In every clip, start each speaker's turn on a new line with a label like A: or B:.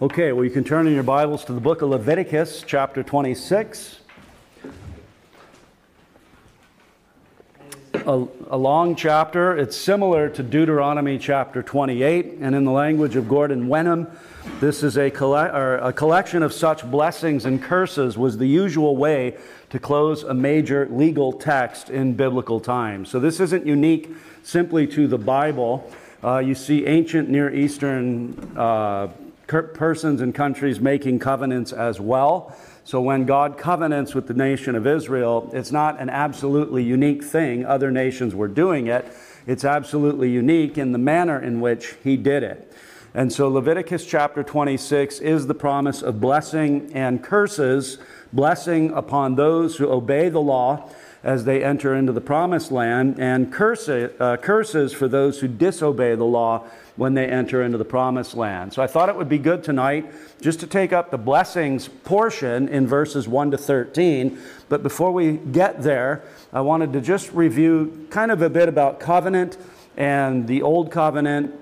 A: Okay, well, you can turn in your Bibles to the book of Leviticus, chapter 26. A, a, long chapter. It's similar to Deuteronomy chapter 28, and in the language of Gordon Wenham, this is a, a collection of such blessings and curses was the usual way to close a major legal text in biblical times. So this isn't unique simply to the Bible. Uh, you see ancient Near Eastern uh, persons and countries making covenants as well. So when God covenants with the nation of Israel, it's not an absolutely unique thing. Other nations were doing it. It's absolutely unique in the manner in which he did it. And so Leviticus chapter 26 is the promise of blessing and curses, blessing upon those who obey the law as they enter into the promised land, and curse, uh, curses for those who disobey the law when they enter into the promised land. So I thought it would be good tonight just to take up the blessings portion in verses 1 to 13. But before we get there, I wanted to just review kind of a bit about covenant and the old covenant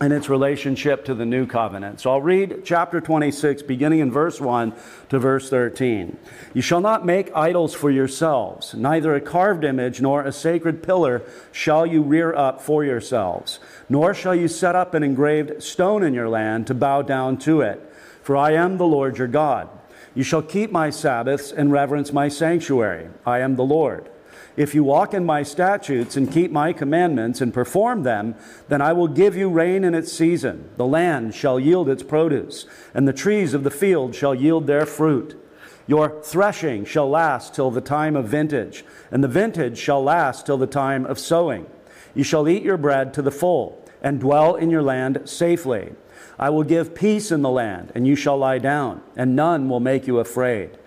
A: and its relationship to the new covenant. So I'll read chapter 26, beginning in verse 1 to verse 13. You shall not make idols for yourselves, neither a carved image nor a sacred pillar shall you rear up for yourselves, nor shall you set up an engraved stone in your land to bow down to it. For I am the Lord your God. You shall keep my Sabbaths and reverence my sanctuary. I am the Lord. If you walk in my statutes and keep my commandments and perform them, then I will give you rain in its season. The land shall yield its produce, and the trees of the field shall yield their fruit. Your threshing shall last till the time of vintage, and the vintage shall last till the time of sowing. You shall eat your bread to the full, and dwell in your land safely. I will give peace in the land, and you shall lie down, and none will make you afraid.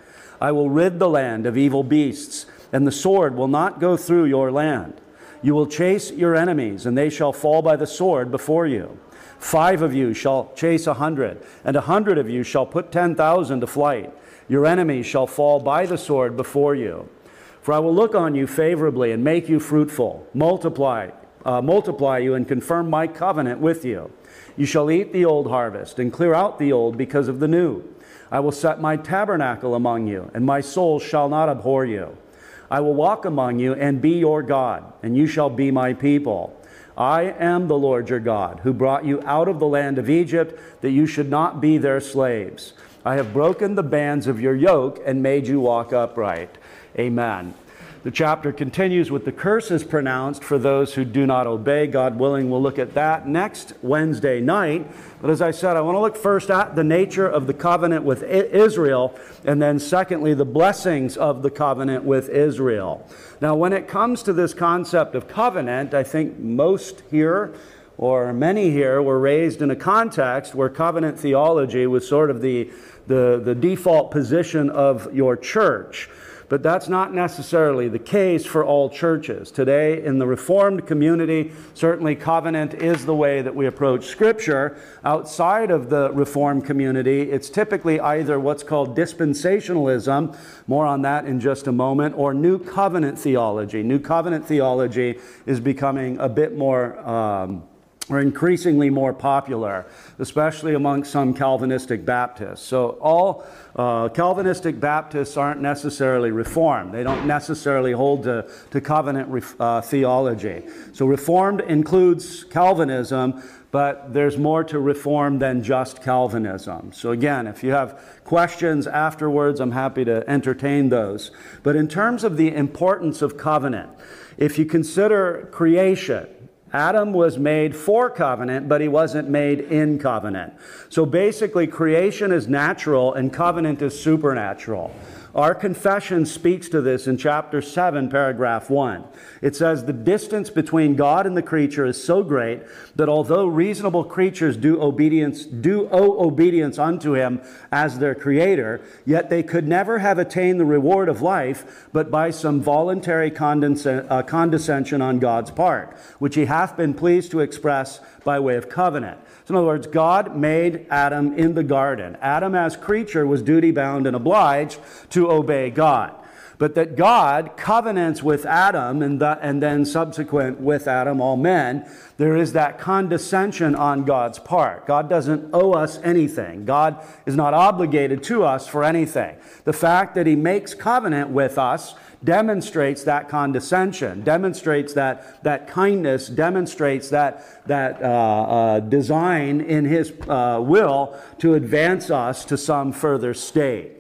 A: I will rid the land of evil beasts and the sword will not go through your land. You will chase your enemies, and they shall fall by the sword before you. Five of you shall chase a hundred, and a hundred of you shall put ten thousand to flight. Your enemies shall fall by the sword before you. For I will look on you favorably and make you fruitful, multiply, uh, multiply you, and confirm my covenant with you. You shall eat the old harvest and clear out the old because of the new. I will set my tabernacle among you, and my soul shall not abhor you. I will walk among you and be your God, and you shall be my people. I am the Lord your God, who brought you out of the land of Egypt, that you should not be their slaves. I have broken the bands of your yoke and made you walk upright. Amen. The chapter continues with the curses pronounced for those who do not obey. God willing, we'll look at that next Wednesday night. But as I said, I want to look first at the nature of the covenant with Israel, and then secondly, the blessings of the covenant with Israel. Now, when it comes to this concept of covenant, I think most here or many here were raised in a context where covenant theology was sort of the, the, the default position of your church. But that's not necessarily the case for all churches. Today, in the Reformed community, certainly covenant is the way that we approach Scripture. Outside of the Reformed community, it's typically either what's called dispensationalism, more on that in just a moment, or New Covenant theology. New Covenant theology is becoming a bit more. Um, are increasingly more popular, especially among some Calvinistic Baptists. So, all uh, Calvinistic Baptists aren't necessarily Reformed. They don't necessarily hold to, to covenant uh, theology. So, Reformed includes Calvinism, but there's more to Reform than just Calvinism. So, again, if you have questions afterwards, I'm happy to entertain those. But in terms of the importance of covenant, if you consider creation, Adam was made for covenant, but he wasn't made in covenant. So basically, creation is natural and covenant is supernatural. Our confession speaks to this in chapter 7, paragraph 1. It says, The distance between God and the creature is so great that although reasonable creatures do obedience, do owe obedience unto him as their creator, yet they could never have attained the reward of life but by some voluntary uh, condescension on God's part, which he hath been pleased to express by way of covenant. So, in other words, God made Adam in the garden. Adam, as creature, was duty bound and obliged to obey God. but that God covenants with Adam and, the, and then subsequent with Adam, all men, there is that condescension on God's part. God doesn't owe us anything. God is not obligated to us for anything. The fact that He makes covenant with us demonstrates that condescension, demonstrates that, that kindness, demonstrates that, that uh, uh, design in His uh, will to advance us to some further state.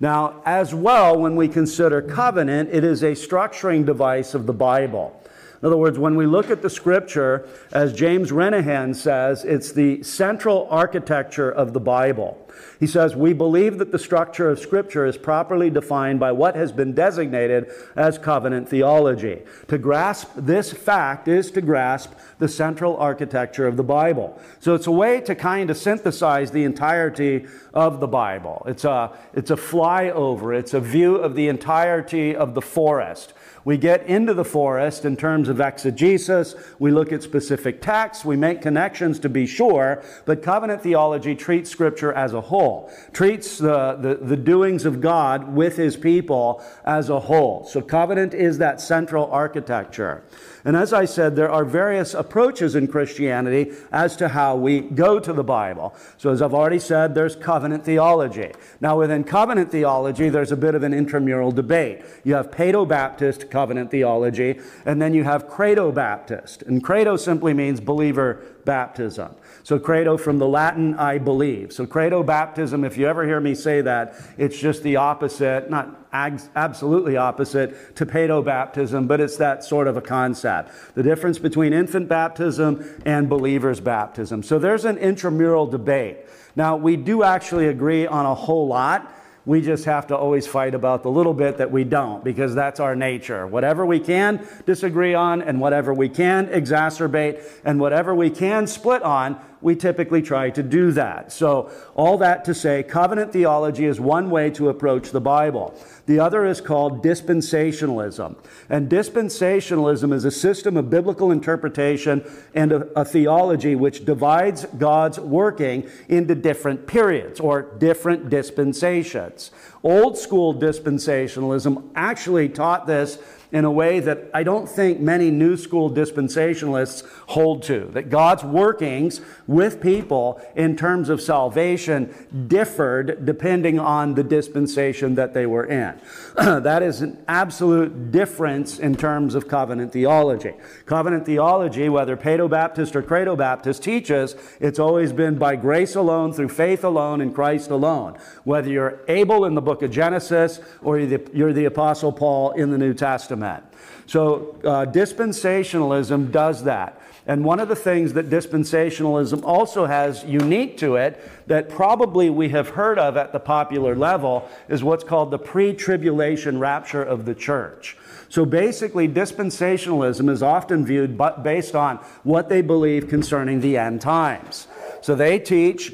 A: Now, as well, when we consider covenant, it is a structuring device of the Bible. In other words, when we look at the scripture, as James Renihan says, it's the central architecture of the Bible. He says, We believe that the structure of Scripture is properly defined by what has been designated as covenant theology. To grasp this fact is to grasp the central architecture of the Bible. So it's a way to kind of synthesize the entirety of the Bible. It's a, it's a flyover, it's a view of the entirety of the forest. We get into the forest in terms of exegesis. We look at specific texts. We make connections to be sure. But covenant theology treats Scripture as a whole, treats the, the, the doings of God with His people as a whole. So covenant is that central architecture. And as I said, there are various approaches in Christianity as to how we go to the Bible. So, as I've already said, there's covenant theology. Now, within covenant theology, there's a bit of an intramural debate. You have Paedo Baptist covenant theology, and then you have Credo Baptist. And Credo simply means believer baptism. So, credo from the Latin, I believe. So, credo baptism, if you ever hear me say that, it's just the opposite, not absolutely opposite to paedo baptism, but it's that sort of a concept. The difference between infant baptism and believer's baptism. So, there's an intramural debate. Now, we do actually agree on a whole lot. We just have to always fight about the little bit that we don't because that's our nature. Whatever we can disagree on and whatever we can exacerbate and whatever we can split on, we typically try to do that. So, all that to say, covenant theology is one way to approach the Bible. The other is called dispensationalism. And dispensationalism is a system of biblical interpretation and a, a theology which divides God's working into different periods or different dispensations. Old school dispensationalism actually taught this in a way that I don't think many new school dispensationalists hold to. That God's workings with people in terms of salvation differed depending on the dispensation that they were in. that is an absolute difference in terms of covenant theology. Covenant theology, whether Paedo Baptist or Credo Baptist, teaches it's always been by grace alone, through faith alone, in Christ alone. Whether you're Abel in the book of Genesis or you're the, you're the Apostle Paul in the New Testament. So, uh, dispensationalism does that. And one of the things that dispensationalism also has unique to it that probably we have heard of at the popular level is what's called the pre tribulation rapture of the church. So basically, dispensationalism is often viewed based on what they believe concerning the end times. So they teach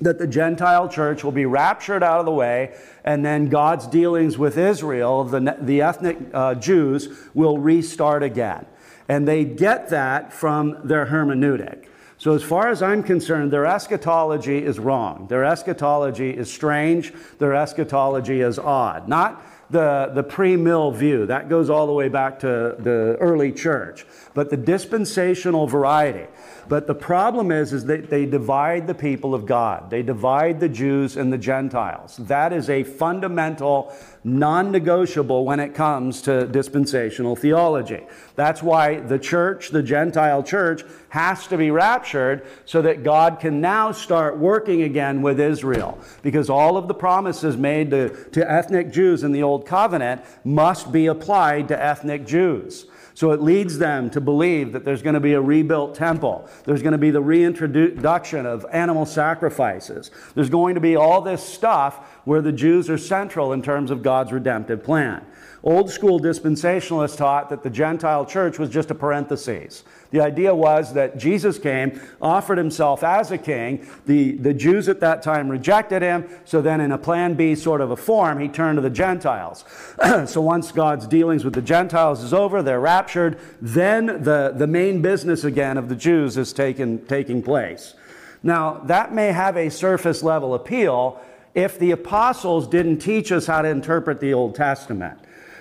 A: that the Gentile church will be raptured out of the way, and then God's dealings with Israel, the, the ethnic uh, Jews, will restart again. And they get that from their hermeneutic. So, as far as I'm concerned, their eschatology is wrong. Their eschatology is strange. Their eschatology is odd. Not the, the pre mill view, that goes all the way back to the early church, but the dispensational variety. But the problem is, is that they divide the people of God. They divide the Jews and the Gentiles. That is a fundamental, non negotiable when it comes to dispensational theology. That's why the church, the Gentile church, has to be raptured so that God can now start working again with Israel. Because all of the promises made to, to ethnic Jews in the Old Covenant must be applied to ethnic Jews. So it leads them to believe that there's going to be a rebuilt temple. There's going to be the reintroduction of animal sacrifices. There's going to be all this stuff where the Jews are central in terms of God's redemptive plan. Old school dispensationalists taught that the Gentile church was just a parenthesis. The idea was that Jesus came, offered himself as a king. The, the Jews at that time rejected him, so then, in a plan B sort of a form, he turned to the Gentiles. so once God's dealings with the Gentiles is over, they're raptured, then the, the main business again of the Jews is taken, taking place. Now, that may have a surface level appeal if the apostles didn't teach us how to interpret the Old Testament.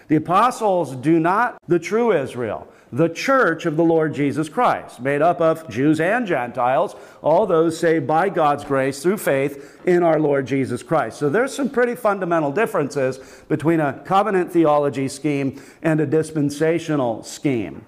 A: The apostles do not the true Israel, the church of the Lord Jesus Christ, made up of Jews and Gentiles, all those saved by God's grace through faith in our Lord Jesus Christ. So there's some pretty fundamental differences between a covenant theology scheme and a dispensational scheme.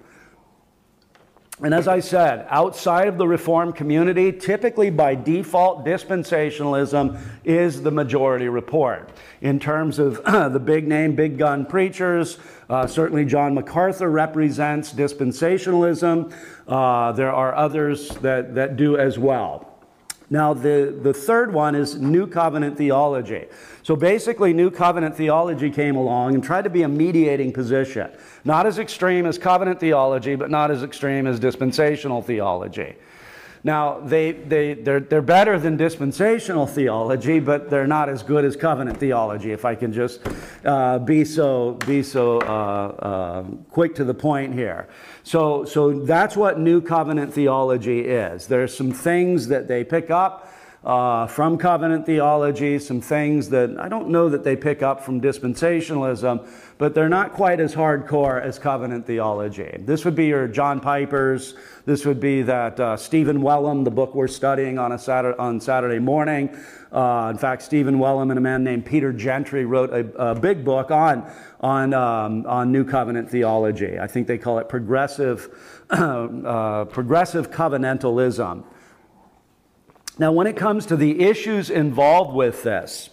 A: And as I said, outside of the Reformed community, typically by default, dispensationalism is the majority report. In terms of the big name, big gun preachers, uh, certainly John MacArthur represents dispensationalism. Uh, there are others that, that do as well. Now, the, the third one is New Covenant theology. So basically, New Covenant theology came along and tried to be a mediating position. Not as extreme as covenant theology, but not as extreme as dispensational theology. Now, they, they, they're, they're better than dispensational theology, but they're not as good as covenant theology, if I can just uh, be so, be so uh, uh, quick to the point here. So, so that's what new covenant theology is. There's some things that they pick up uh, from covenant theology, some things that I don't know that they pick up from dispensationalism, but they're not quite as hardcore as covenant theology. This would be your John Piper's, this would be that uh, Stephen Wellum, the book we're studying on, a Saturday, on Saturday morning. Uh, in fact, Stephen Wellum and a man named Peter Gentry wrote a, a big book on, on, um, on New Covenant theology. I think they call it progressive, uh, progressive covenantalism. Now, when it comes to the issues involved with this,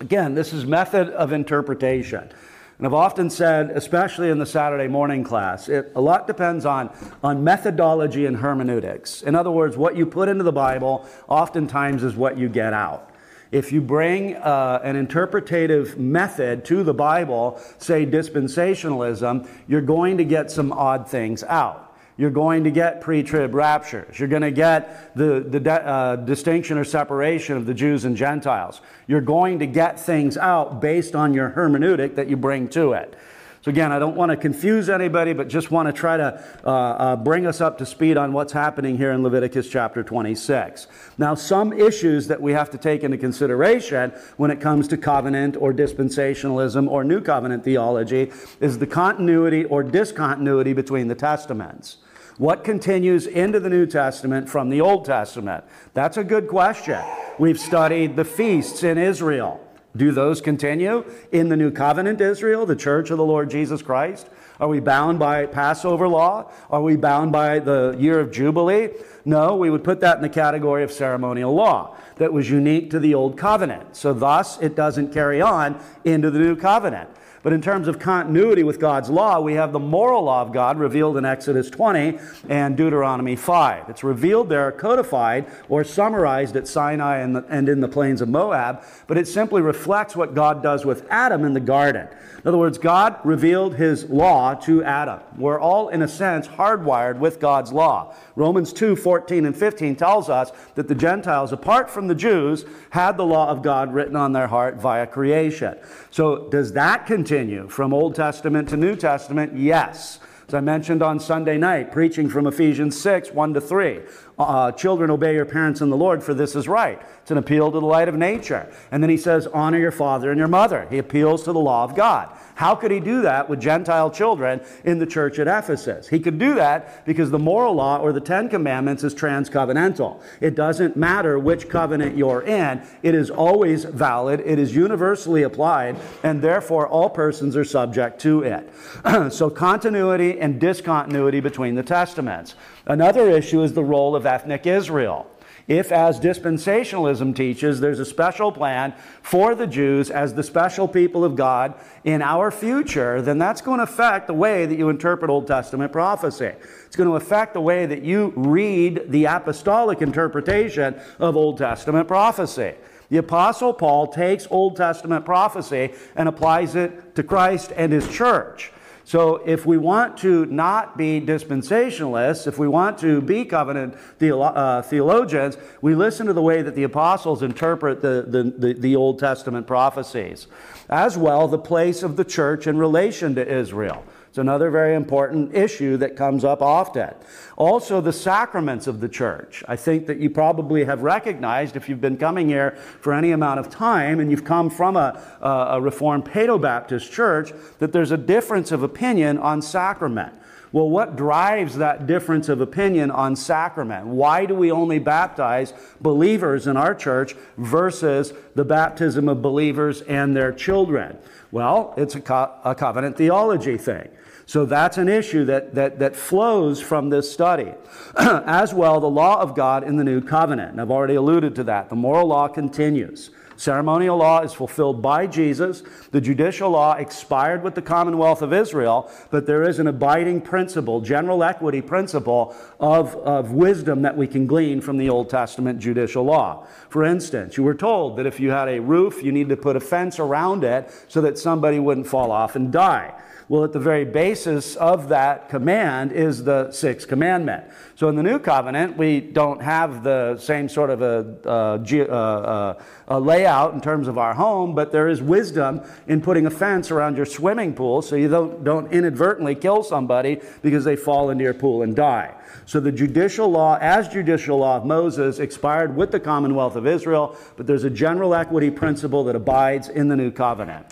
A: again, this is method of interpretation. And I've often said, especially in the Saturday morning class, it, a lot depends on, on methodology and hermeneutics. In other words, what you put into the Bible oftentimes is what you get out. If you bring uh, an interpretative method to the Bible, say dispensationalism, you're going to get some odd things out. You're going to get pre trib raptures. You're going to get the, the uh, distinction or separation of the Jews and Gentiles. You're going to get things out based on your hermeneutic that you bring to it. So, again, I don't want to confuse anybody, but just want to try to uh, uh, bring us up to speed on what's happening here in Leviticus chapter 26. Now, some issues that we have to take into consideration when it comes to covenant or dispensationalism or new covenant theology is the continuity or discontinuity between the testaments. What continues into the New Testament from the Old Testament? That's a good question. We've studied the feasts in Israel. Do those continue in the new covenant Israel, the church of the Lord Jesus Christ? Are we bound by Passover law? Are we bound by the year of Jubilee? No, we would put that in the category of ceremonial law that was unique to the old covenant. So, thus, it doesn't carry on into the new covenant. But in terms of continuity with God's law, we have the moral law of God revealed in Exodus 20 and Deuteronomy 5. It's revealed there, codified, or summarized at Sinai and, the, and in the plains of Moab, but it simply reflects what God does with Adam in the garden. In other words, God revealed his law to Adam. We're all, in a sense, hardwired with God's law. Romans 2 14 and 15 tells us that the Gentiles, apart from the Jews, had the law of God written on their heart via creation. So, does that continue from Old Testament to New Testament? Yes. As I mentioned on Sunday night, preaching from Ephesians 6 1 to 3. Uh, children, obey your parents in the Lord, for this is right. It's an appeal to the light of nature. And then he says, honor your father and your mother. He appeals to the law of God. How could he do that with Gentile children in the church at Ephesus? He could do that because the moral law or the Ten Commandments is transcovenantal. It doesn't matter which covenant you're in, it is always valid, it is universally applied, and therefore all persons are subject to it. so, continuity and discontinuity between the testaments. Another issue is the role of ethnic Israel. If, as dispensationalism teaches, there's a special plan for the Jews as the special people of God in our future, then that's going to affect the way that you interpret Old Testament prophecy. It's going to affect the way that you read the apostolic interpretation of Old Testament prophecy. The Apostle Paul takes Old Testament prophecy and applies it to Christ and his church. So, if we want to not be dispensationalists, if we want to be covenant theolo- uh, theologians, we listen to the way that the apostles interpret the, the, the, the Old Testament prophecies. As well, the place of the church in relation to Israel. It's another very important issue that comes up often. Also, the sacraments of the church. I think that you probably have recognized if you've been coming here for any amount of time and you've come from a, a Reformed Paedo Baptist church that there's a difference of opinion on sacrament. Well, what drives that difference of opinion on sacrament? Why do we only baptize believers in our church versus the baptism of believers and their children? Well, it's a, co- a covenant theology thing. So that's an issue that, that, that flows from this study. As well, the law of God in the new covenant. And I've already alluded to that. The moral law continues. Ceremonial law is fulfilled by Jesus. The judicial law expired with the Commonwealth of Israel, but there is an abiding principle, general equity principle of, of wisdom that we can glean from the Old Testament judicial law. For instance, you were told that if you had a roof, you need to put a fence around it so that somebody wouldn't fall off and die. Well, at the very basis of that command is the sixth commandment. So in the new covenant, we don't have the same sort of a, uh, uh, a, layout in terms of our home, but there is wisdom in putting a fence around your swimming pool so you don't, don't inadvertently kill somebody because they fall into your pool and die. So the judicial law, as judicial law of Moses, expired with the Commonwealth of Israel, but there's a general equity principle that abides in the new covenant.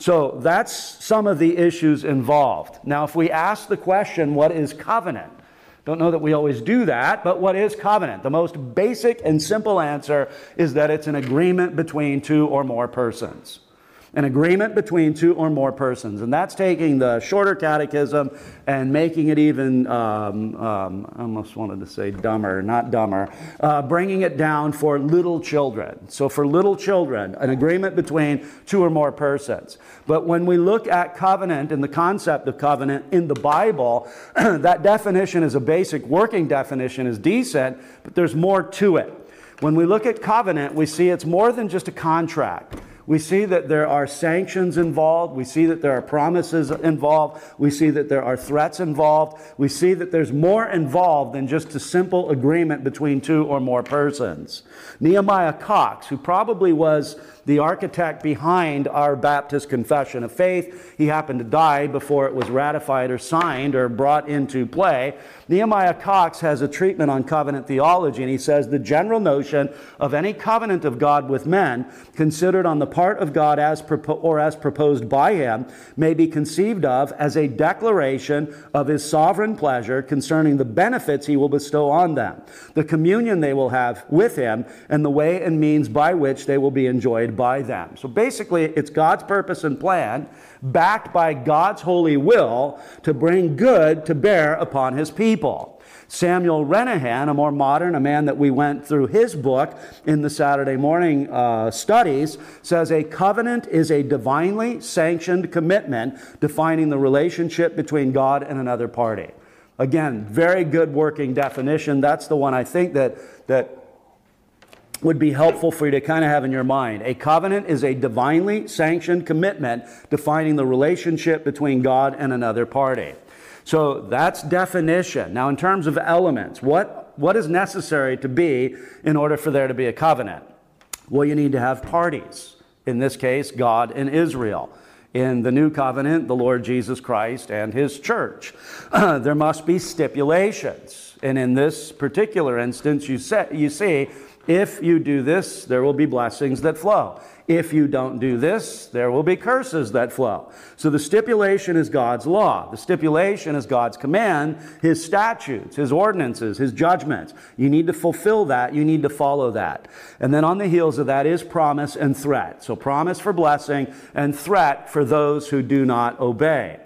A: So that's some of the issues involved. Now, if we ask the question, what is covenant? Don't know that we always do that, but what is covenant? The most basic and simple answer is that it's an agreement between two or more persons an agreement between two or more persons. And that's taking the shorter catechism and making it even, um, um, I almost wanted to say dumber, not dumber, uh, bringing it down for little children. So, for little children, an agreement between two or more persons. But when we look at covenant and the concept of covenant in the Bible, that definition is a basic working definition, is decent, but there's more to it. When we look at covenant, we see it's more than just a contract. We see that there are sanctions involved. We see that there are promises involved. We see that there are threats involved. We see that there's more involved than just a simple agreement between two or more persons. Nehemiah Cox, who probably was the architect behind our Baptist Confession of Faith. He happened to die before it was ratified or signed or brought into play. Nehemiah Cox has a treatment on covenant theology, and he says the general notion of any covenant of God with men considered on the part of God as propo- or as proposed by him may be conceived of as a declaration of his sovereign pleasure concerning the benefits he will bestow on them, the communion they will have with him, and the way and means by which they will be enjoyed by them. So basically, it's God's purpose and plan, backed by God's holy will, to bring good to bear upon his people. Samuel Renihan, a more modern, a man that we went through his book in the Saturday morning uh, studies, says a covenant is a divinely sanctioned commitment defining the relationship between God and another party. Again, very good working definition. That's the one I think that, that would be helpful for you to kind of have in your mind. A covenant is a divinely sanctioned commitment defining the relationship between God and another party. So that's definition. Now, in terms of elements, what, what is necessary to be in order for there to be a covenant? Well, you need to have parties. In this case, God and Israel. In the new covenant, the Lord Jesus Christ and his church. there must be stipulations. And in this particular instance, you, you see if you do this, there will be blessings that flow. If you don't do this, there will be curses that flow. So the stipulation is God's law. The stipulation is God's command, His statutes, His ordinances, His judgments. You need to fulfill that. You need to follow that. And then on the heels of that is promise and threat. So promise for blessing and threat for those who do not obey.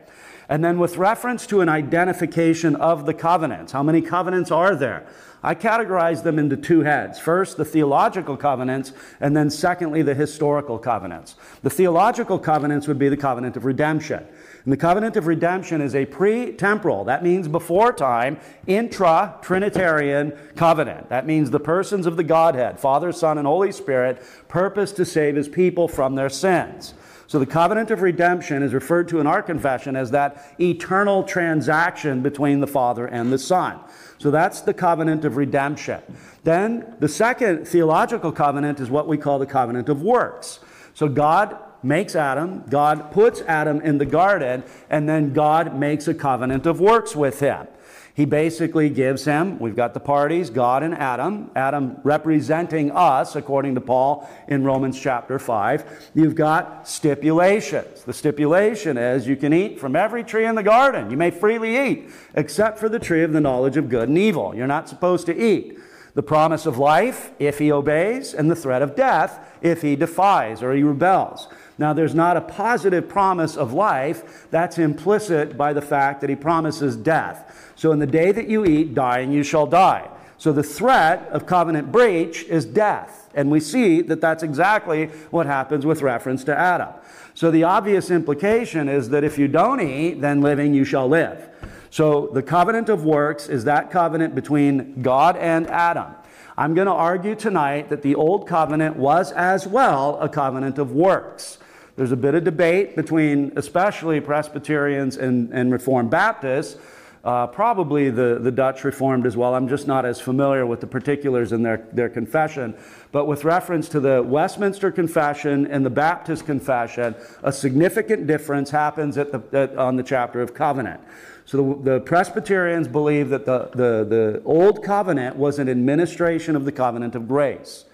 A: And then with reference to an identification of the covenants, how many covenants are there? I categorize them into two heads. First, the theological covenants, and then secondly, the historical covenants. The theological covenants would be the covenant of redemption. And the covenant of redemption is a pre temporal, that means before time, intra Trinitarian covenant. That means the persons of the Godhead, Father, Son, and Holy Spirit, purpose to save his people from their sins. So the covenant of redemption is referred to in our confession as that eternal transaction between the Father and the Son. So that's the covenant of redemption. Then the second theological covenant is what we call the covenant of works. So God makes Adam, God puts Adam in the garden, and then God makes a covenant of works with him. He basically gives him, we've got the parties, God and Adam, Adam representing us, according to Paul in Romans chapter 5. You've got stipulations. The stipulation is you can eat from every tree in the garden. You may freely eat, except for the tree of the knowledge of good and evil. You're not supposed to eat. The promise of life, if he obeys, and the threat of death, if he defies or he rebels. Now, there's not a positive promise of life. That's implicit by the fact that he promises death. So, in the day that you eat, dying, you shall die. So, the threat of covenant breach is death. And we see that that's exactly what happens with reference to Adam. So, the obvious implication is that if you don't eat, then living you shall live. So, the covenant of works is that covenant between God and Adam. I'm going to argue tonight that the Old Covenant was as well a covenant of works. There's a bit of debate between especially Presbyterians and, and Reformed Baptists, uh, probably the, the Dutch Reformed as well. I'm just not as familiar with the particulars in their, their confession. But with reference to the Westminster Confession and the Baptist Confession, a significant difference happens at the, at, on the chapter of covenant. So the, the, Presbyterians believe that the, the, the Old Covenant was an administration of the covenant of grace.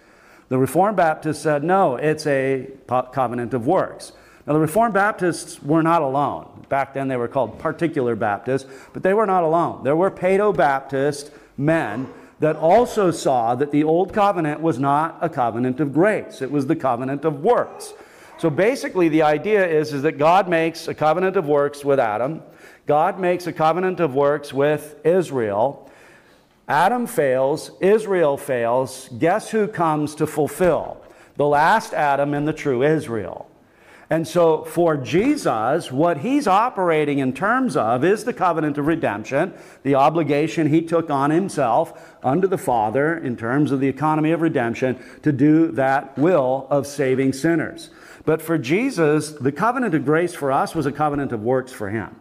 A: The Reformed Baptists said, no, it's a covenant of works. Now, the Reformed Baptists were not alone. Back then, they were called particular Baptists, but they were not alone. There were Paedo Baptist men that also saw that the Old Covenant was not a covenant of grace, it was the covenant of works. So basically, the idea is, is that God makes a covenant of works with Adam, God makes a covenant of works with Israel, Adam fails, Israel fails. Guess who comes to fulfill? The last Adam and the true Israel. And so for Jesus, what he's operating in terms of is the covenant of redemption, the obligation he took on himself under the Father in terms of the economy of redemption to do that will of saving sinners. But for Jesus, the covenant of grace for us was a covenant of works for him.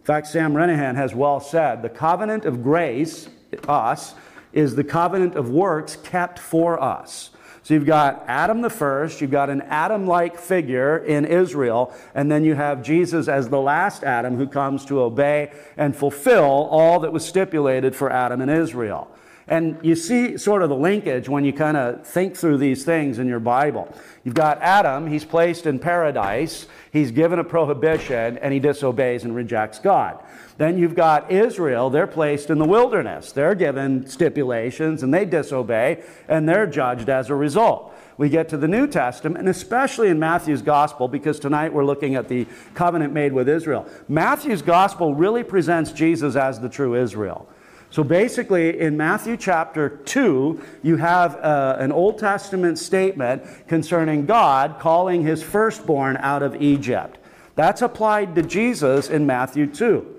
A: In fact, Sam Renihan has well said the covenant of grace us, is the covenant of works kept for us. So you've got Adam the first, you've got an Adam like figure in Israel, and then you have Jesus as the last Adam who comes to obey and fulfill all that was stipulated for Adam and Israel. And you see sort of the linkage when you kind of think through these things in your Bible. You've got Adam, he's placed in paradise, he's given a prohibition, and he disobeys and rejects God. Then you've got Israel, they're placed in the wilderness. They're given stipulations and they disobey, and they're judged as a result. We get to the New Testament, and especially in Matthew's gospel, because tonight we're looking at the covenant made with Israel. Matthew's gospel really presents Jesus as the true Israel. So basically, in Matthew chapter 2, you have uh, an Old Testament statement concerning God calling his firstborn out of Egypt. That's applied to Jesus in Matthew 2.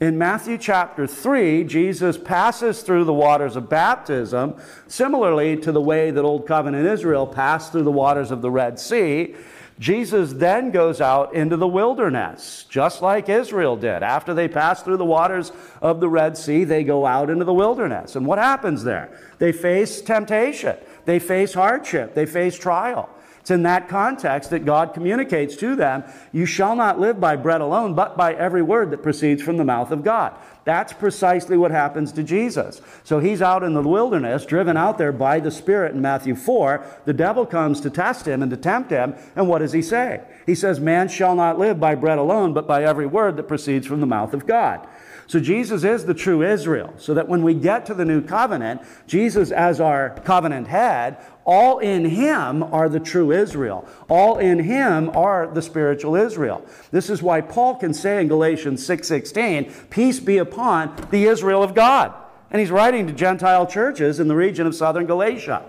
A: In Matthew chapter 3, Jesus passes through the waters of baptism, similarly to the way that Old Covenant Israel passed through the waters of the Red Sea. Jesus then goes out into the wilderness, just like Israel did. After they pass through the waters of the Red Sea, they go out into the wilderness. And what happens there? They face temptation, they face hardship, they face trial. It's in that context that God communicates to them, You shall not live by bread alone, but by every word that proceeds from the mouth of God. That's precisely what happens to Jesus. So he's out in the wilderness, driven out there by the Spirit in Matthew 4. The devil comes to test him and to tempt him. And what does he say? He says, Man shall not live by bread alone, but by every word that proceeds from the mouth of God. So Jesus is the true Israel. So that when we get to the new covenant, Jesus as our covenant head, all in him are the true Israel. All in him are the spiritual Israel. This is why Paul can say in Galatians 6:16, "Peace be upon the Israel of God." And he's writing to Gentile churches in the region of southern Galatia.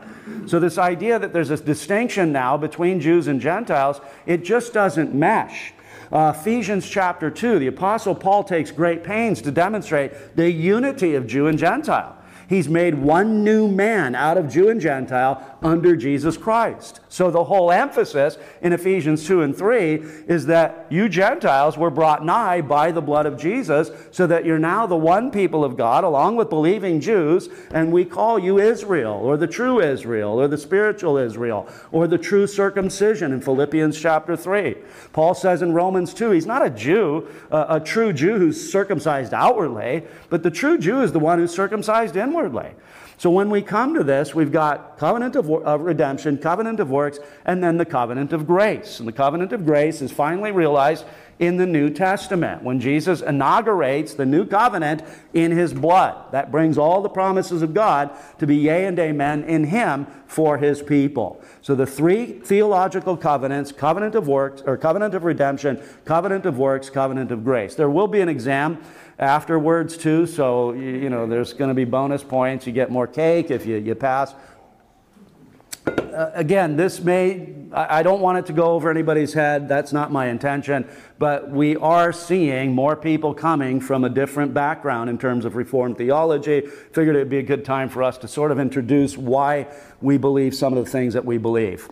A: So this idea that there's a distinction now between Jews and Gentiles, it just doesn't mesh. Uh, Ephesians chapter 2, the Apostle Paul takes great pains to demonstrate the unity of Jew and Gentile. He's made one new man out of Jew and Gentile under Jesus Christ. So the whole emphasis in Ephesians 2 and 3 is that you Gentiles were brought nigh by the blood of Jesus, so that you're now the one people of God, along with believing Jews, and we call you Israel, or the true Israel, or the spiritual Israel, or the true circumcision in Philippians chapter 3. Paul says in Romans 2, he's not a Jew, a true Jew who's circumcised outwardly, but the true Jew is the one who's circumcised inwardly. So when we come to this, we've got covenant of, of, redemption, covenant of works, and then the covenant of grace. And the covenant of grace is finally realized in the New Testament when Jesus inaugurates the new covenant in his blood. That brings all the promises of God to be yea and amen in him for his people. So the three theological covenants, covenant of works or covenant of redemption, covenant of works, covenant of grace. There will be an exam afterwards too. So, you know, there's going to be bonus points. You get more cake if you, you pass. Uh, again, this may, I, I don't want it to go over anybody's head. That's not my intention. But we are seeing more people coming from a different background in terms of Reformed theology. Figured it would be a good time for us to sort of introduce why we believe some of the things that we believe.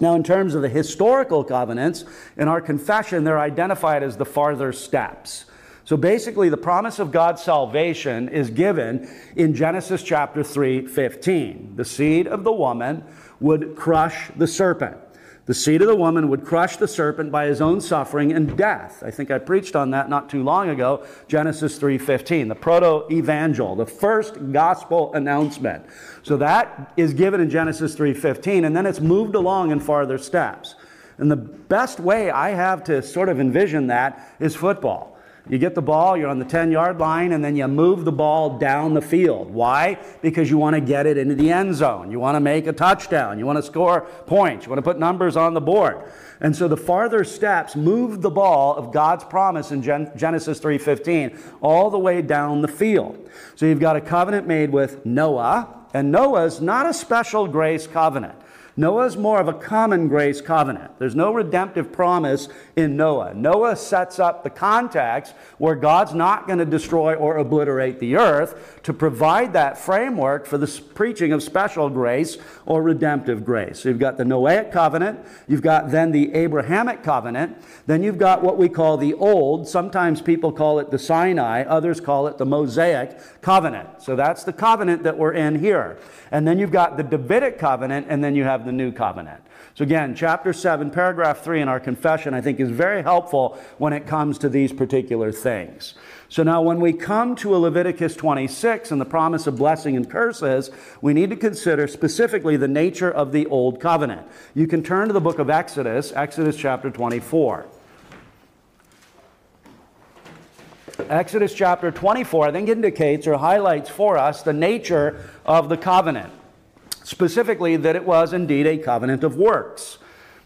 A: Now, in terms of the historical covenants, in our confession, they're identified as the farther steps. So basically, the promise of God's salvation is given in Genesis chapter 3 15. The seed of the woman would crush the serpent. The seed of the woman would crush the serpent by his own suffering and death. I think I preached on that not too long ago, Genesis 3:15, the proto-evangel, the first gospel announcement. So that is given in Genesis 3:15 and then it's moved along in farther steps. And the best way I have to sort of envision that is football. You get the ball, you're on the 10 yard line, and then you move the ball down the field. Why? Because you want to get it into the end zone. You want to make a touchdown. You want to score points. You want to put numbers on the board. And so the farther steps move the ball of God's promise in Gen- Genesis 3:15 all the way down the field. So you've got a covenant made with Noah, and Noah's not a special grace covenant. Noah's more of a common grace covenant. There's no redemptive promise in Noah. Noah sets up the context where God's not going to destroy or obliterate the earth to provide that framework for the preaching of special grace or redemptive grace. So you've got the Noahic covenant, you've got then the Abrahamic covenant, then you've got what we call the Old, sometimes people call it the Sinai, others call it the Mosaic covenant. So that's the covenant that we're in here. And then you've got the Davidic covenant, and then you have the new covenant. So, again, chapter 7, paragraph 3 in our confession, I think is very helpful when it comes to these particular things. So, now when we come to Leviticus 26 and the promise of blessing and curses, we need to consider specifically the nature of the old covenant. You can turn to the book of Exodus, Exodus chapter 24. Exodus chapter 24, I think, indicates or highlights for us the nature of the covenant. Specifically, that it was indeed a covenant of works.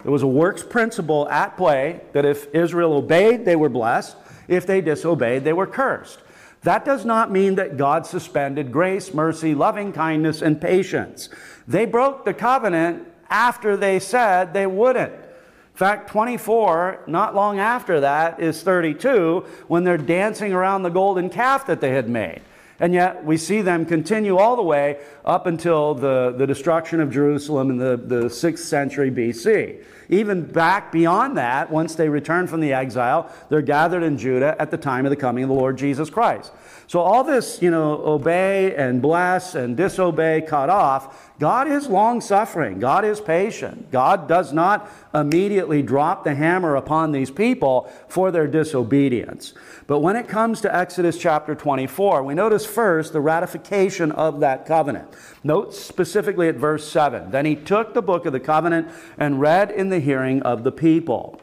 A: There was a works principle at play that if Israel obeyed, they were blessed. If they disobeyed, they were cursed. That does not mean that God suspended grace, mercy, loving kindness, and patience. They broke the covenant after they said they wouldn't. In fact, 24, not long after that, is 32 when they're dancing around the golden calf that they had made. And yet we see them continue all the way up until the, the destruction of Jerusalem in the, the 6th century BC. Even back beyond that, once they return from the exile, they're gathered in Judah at the time of the coming of the Lord Jesus Christ. So all this, you know, obey and bless and disobey, cut off, God is long suffering. God is patient. God does not immediately drop the hammer upon these people for their disobedience. But when it comes to Exodus chapter 24, we notice first the ratification of that covenant. Note specifically at verse 7 Then he took the book of the covenant and read in the hearing of the people.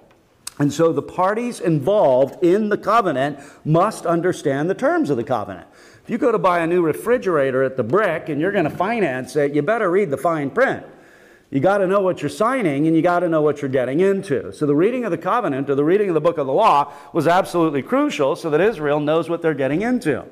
A: And so the parties involved in the covenant must understand the terms of the covenant. If you go to buy a new refrigerator at the brick and you're going to finance it, you better read the fine print. You got to know what you're signing and you got to know what you're getting into. So the reading of the covenant or the reading of the book of the law was absolutely crucial so that Israel knows what they're getting into.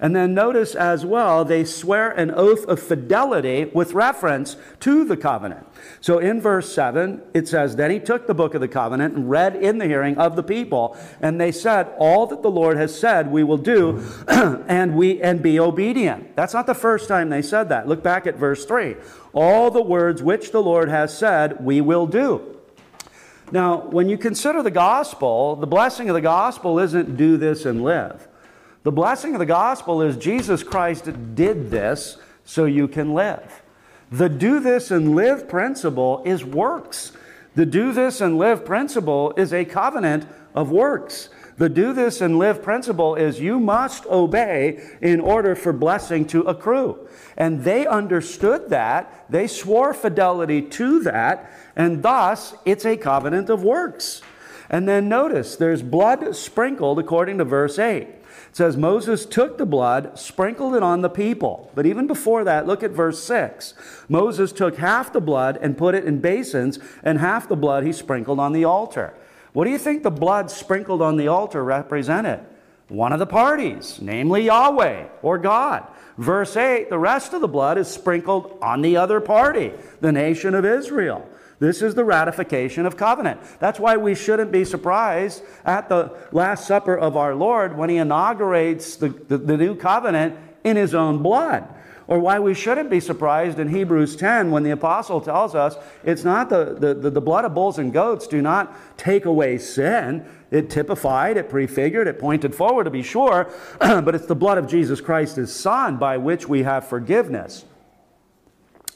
A: And then notice as well, they swear an oath of fidelity with reference to the covenant. So in verse 7, it says, Then he took the book of the covenant and read in the hearing of the people, and they said, All that the Lord has said we will do, and we and be obedient. That's not the first time they said that. Look back at verse 3. All the words which the Lord has said we will do. Now, when you consider the gospel, the blessing of the gospel isn't do this and live. The blessing of the gospel is Jesus Christ did this so you can live. The do this and live principle is works. The do this and live principle is a covenant of works. The do this and live principle is you must obey in order for blessing to accrue. And they understood that. They swore fidelity to that. And thus, it's a covenant of works. And then notice there's blood sprinkled according to verse 8. It says Moses took the blood, sprinkled it on the people. But even before that, look at verse 6. Moses took half the blood and put it in basins, and half the blood he sprinkled on the altar. What do you think the blood sprinkled on the altar represented? One of the parties, namely Yahweh or God. Verse 8, the rest of the blood is sprinkled on the other party, the nation of Israel. This is the ratification of covenant. That's why we shouldn't be surprised at the Last Supper of our Lord when he inaugurates the, the, the, new covenant in his own blood. Or why we shouldn't be surprised in Hebrews 10 when the apostle tells us it's not the, the, the blood of bulls and goats do not take away sin. It typified, it prefigured, it pointed forward to be sure, but it's the blood of Jesus Christ, his Son, by which we have forgiveness.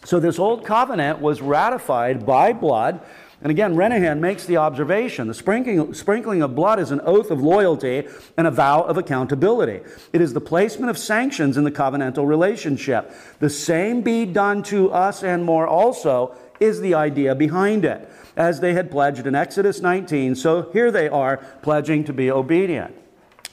A: So this old covenant was ratified by blood. And again, Renihan makes the observation the sprinkling, sprinkling of blood is an oath of loyalty and a vow of accountability. It is the placement of sanctions in the covenantal relationship. The same be done to us and more also is the idea behind it. As they had pledged in Exodus 19, so here they are pledging to be obedient.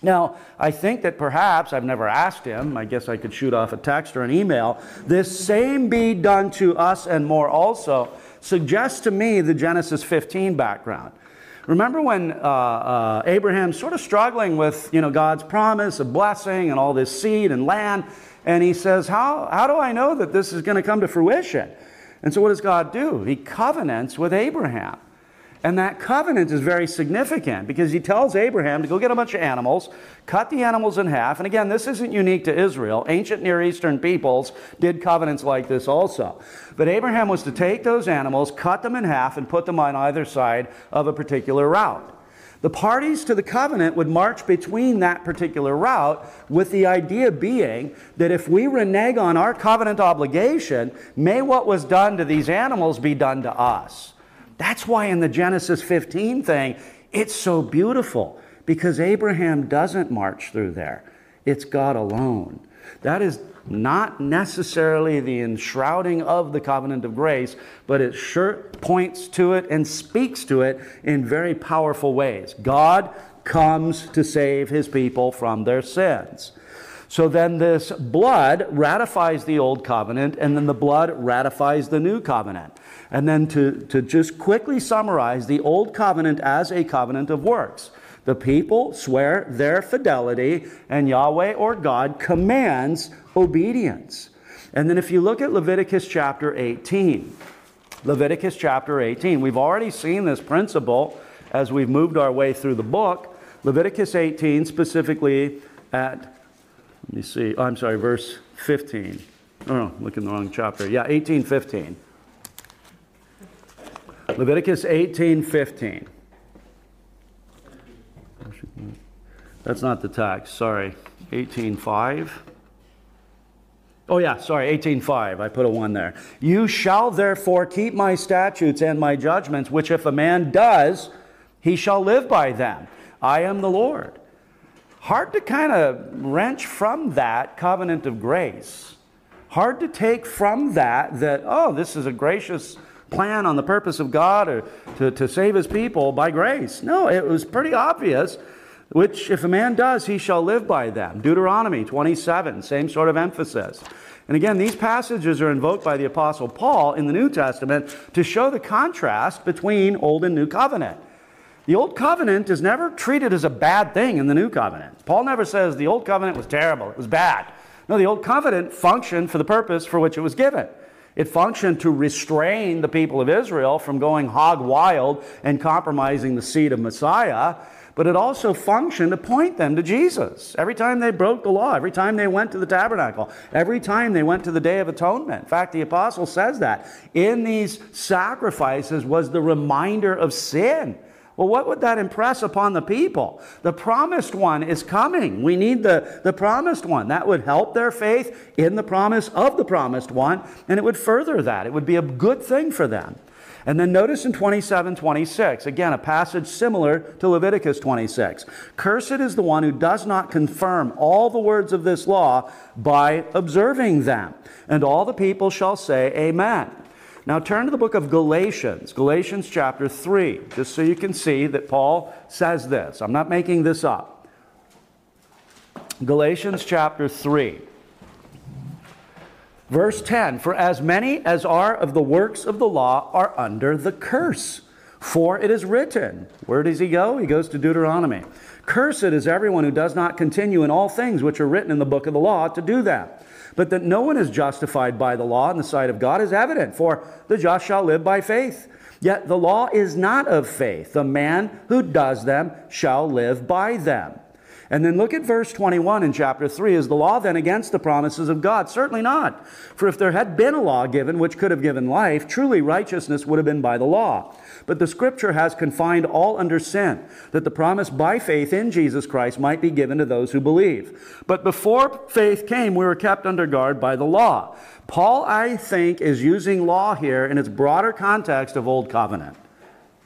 A: Now, I think that perhaps, I've never asked him, I guess I could shoot off a text or an email, this same be done to us and more also suggests to me the Genesis 15 background. Remember when uh, uh, Abraham's sort of struggling with you know, God's promise of blessing and all this seed and land, and he says, How, how do I know that this is going to come to fruition? And so what does God do? He covenants with Abraham. And that covenant is very significant because he tells Abraham to go get a bunch of animals, cut the animals in half. And again, this isn't unique to Israel. Ancient Near Eastern peoples did covenants like this also. But Abraham was to take those animals, cut them in half, and put them on either side of a particular route. The parties to the covenant would march between that particular route, with the idea being that if we renege on our covenant obligation, may what was done to these animals be done to us. That's why in the Genesis 15 thing, it's so beautiful because Abraham doesn't march through there. It's God alone. That is not necessarily the enshrouding of the covenant of grace, but it sure points to it and speaks to it in very powerful ways. God comes to save his people from their sins. So then this blood ratifies the old covenant, and then the blood ratifies the new covenant. And then to, to just quickly summarize the old covenant as a covenant of works. The people swear their fidelity, and Yahweh or God commands obedience. And then if you look at Leviticus chapter 18, Leviticus chapter 18, we've already seen this principle as we've moved our way through the book. Leviticus 18, specifically at, let me see, oh, I'm sorry, verse 15. Oh, look in the wrong chapter. Yeah, 18, 15. Leviticus 18 15. That's not the text, sorry. 18.5. Oh, yeah, sorry, 18.5. I put a 1 there. You shall therefore keep my statutes and my judgments, which if a man does, he shall live by them. I am the Lord. Hard to kind of wrench from that covenant of grace. Hard to take from that that, oh, this is a gracious plan on the purpose of God or to, to save his people by grace. No, it was pretty obvious, which if a man does, he shall live by them. Deuteronomy 27, same sort of emphasis. And again, these passages are invoked by the Apostle Paul in the New Testament to show the contrast between Old and New Covenant. The Old Covenant is never treated as a bad thing in the New Covenant. Paul never says the Old Covenant was terrible, it was bad. No, the Old Covenant functioned for the purpose for which it was given. It functioned to restrain the people of Israel from going hog wild and compromising the seed of Messiah, but it also functioned to point them to Jesus. Every time they broke the law, every time they went to the tabernacle, every time they went to the Day of Atonement. In fact, the apostle says that in these sacrifices was the reminder of sin. Well, what would that impress upon the people? The promised one is coming. We need the, the promised one. That would help their faith in the promise of the promised one, and it would further that. It would be a good thing for them. And then notice in 27 26, again, a passage similar to Leviticus 26. Cursed is the one who does not confirm all the words of this law by observing them. And all the people shall say, Amen. Now turn to the book of Galatians, Galatians chapter 3, just so you can see that Paul says this. I'm not making this up. Galatians chapter 3. Verse 10 For as many as are of the works of the law are under the curse. For it is written. Where does he go? He goes to Deuteronomy. Cursed is everyone who does not continue in all things which are written in the book of the law to do them. But that no one is justified by the law in the sight of God is evident, for the just shall live by faith. Yet the law is not of faith. The man who does them shall live by them. And then look at verse 21 in chapter 3. Is the law then against the promises of God? Certainly not. For if there had been a law given which could have given life, truly righteousness would have been by the law. But the scripture has confined all under sin, that the promise by faith in Jesus Christ might be given to those who believe. But before faith came, we were kept under guard by the law. Paul, I think, is using law here in its broader context of Old Covenant.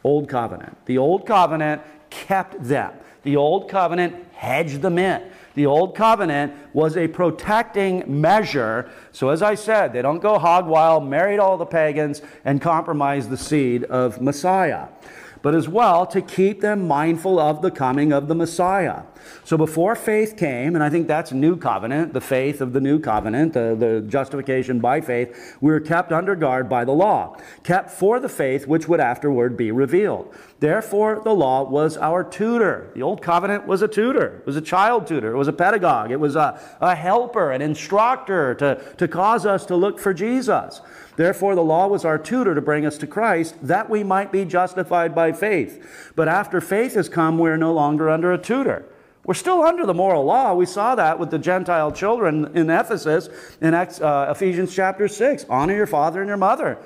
A: Old Covenant. The Old Covenant kept them. The Old Covenant hedged them in. The Old Covenant was a protecting measure. So, as I said, they don't go hog wild, married all the pagans, and compromise the seed of Messiah but as well to keep them mindful of the coming of the Messiah. So before faith came, and I think that's new covenant, the faith of the new covenant, the, the justification by faith, we were kept under guard by the law, kept for the faith which would afterward be revealed. Therefore, the law was our tutor. The old covenant was a tutor, it was a child tutor, it was a pedagogue, it was a, a helper, an instructor to, to cause us to look for Jesus. Therefore, the law was our tutor to bring us to Christ, that we might be justified by faith. But after faith has come, we are no longer under a tutor. We're still under the moral law. We saw that with the Gentile children in Ephesus in uh, Ephesians chapter 6. Honor your father and your mother,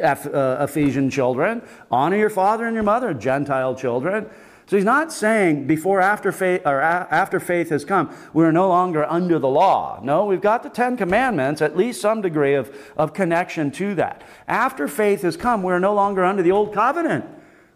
A: uh, Ephesian children. Honor your father and your mother, Gentile children. So he's not saying before after faith or after faith has come, we're no longer under the law. No, we've got the Ten Commandments, at least some degree of, of connection to that. After faith has come, we're no longer under the old covenant.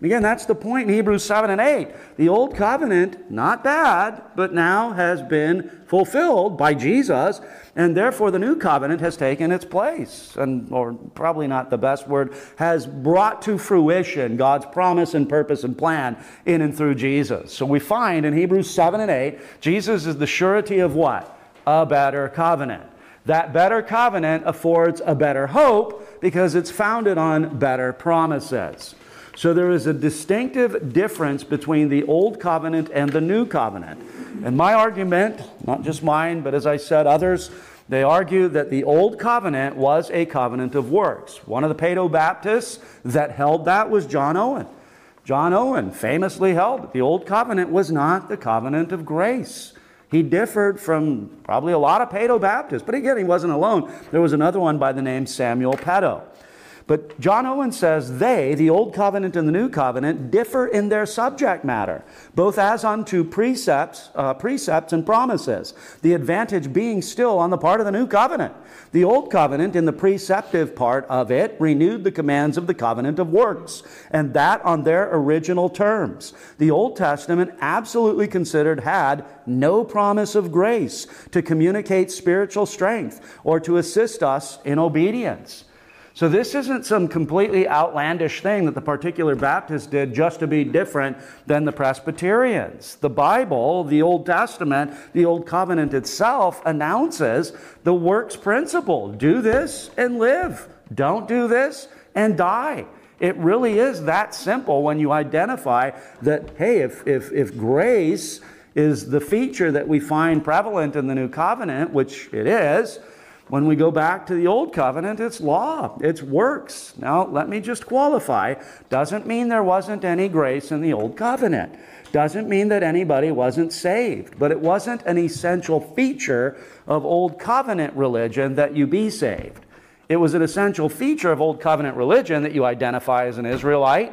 A: Again, that's the point in Hebrews 7 and 8. The old covenant, not bad, but now has been fulfilled by Jesus, and therefore the new covenant has taken its place. And, or probably not the best word, has brought to fruition God's promise and purpose and plan in and through Jesus. So we find in Hebrews 7 and 8, Jesus is the surety of what? A better covenant. That better covenant affords a better hope because it's founded on better promises. So there is a distinctive difference between the Old Covenant and the New Covenant. And my argument, not just mine, but as I said, others, they argue that the Old Covenant was a covenant of works. One of the Paedo Baptists that held that was John Owen. John Owen famously held that the Old Covenant was not the covenant of grace. He differed from probably a lot of Paedo Baptists, but again, he wasn't alone. There was another one by the name Samuel Petto. But John Owen says they, the Old Covenant and the New Covenant, differ in their subject matter, both as unto precepts, uh, precepts and promises. The advantage being still on the part of the New Covenant. The Old Covenant, in the preceptive part of it, renewed the commands of the covenant of works, and that on their original terms. The Old Testament, absolutely considered, had no promise of grace to communicate spiritual strength or to assist us in obedience. So, this isn't some completely outlandish thing that the particular Baptists did just to be different than the Presbyterians. The Bible, the Old Testament, the Old Covenant itself announces the works principle do this and live, don't do this and die. It really is that simple when you identify that, hey, if, if, if grace is the feature that we find prevalent in the new covenant, which it is, when we go back to the old covenant, it's law, it's works. Now, let me just qualify. Doesn't mean there wasn't any grace in the old covenant. Doesn't mean that anybody wasn't saved, but it wasn't an essential feature of old covenant religion that you be saved. It was an essential feature of Old Covenant religion that you identify as an Israelite,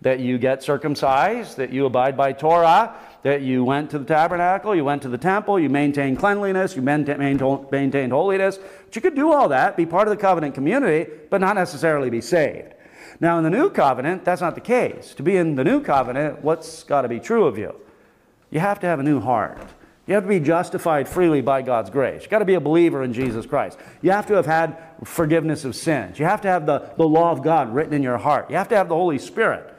A: that you get circumcised, that you abide by Torah, that you went to the tabernacle, you went to the temple, you maintained cleanliness, you maintained holiness. But you could do all that, be part of the covenant community, but not necessarily be saved. Now, in the new covenant, that's not the case. To be in the new covenant, what's got to be true of you? You have to have a new heart. You have to be justified freely by God's grace. You've got to be a believer in Jesus Christ. You have to have had forgiveness of sins. You have to have the, the law of God written in your heart. You have to have the Holy Spirit.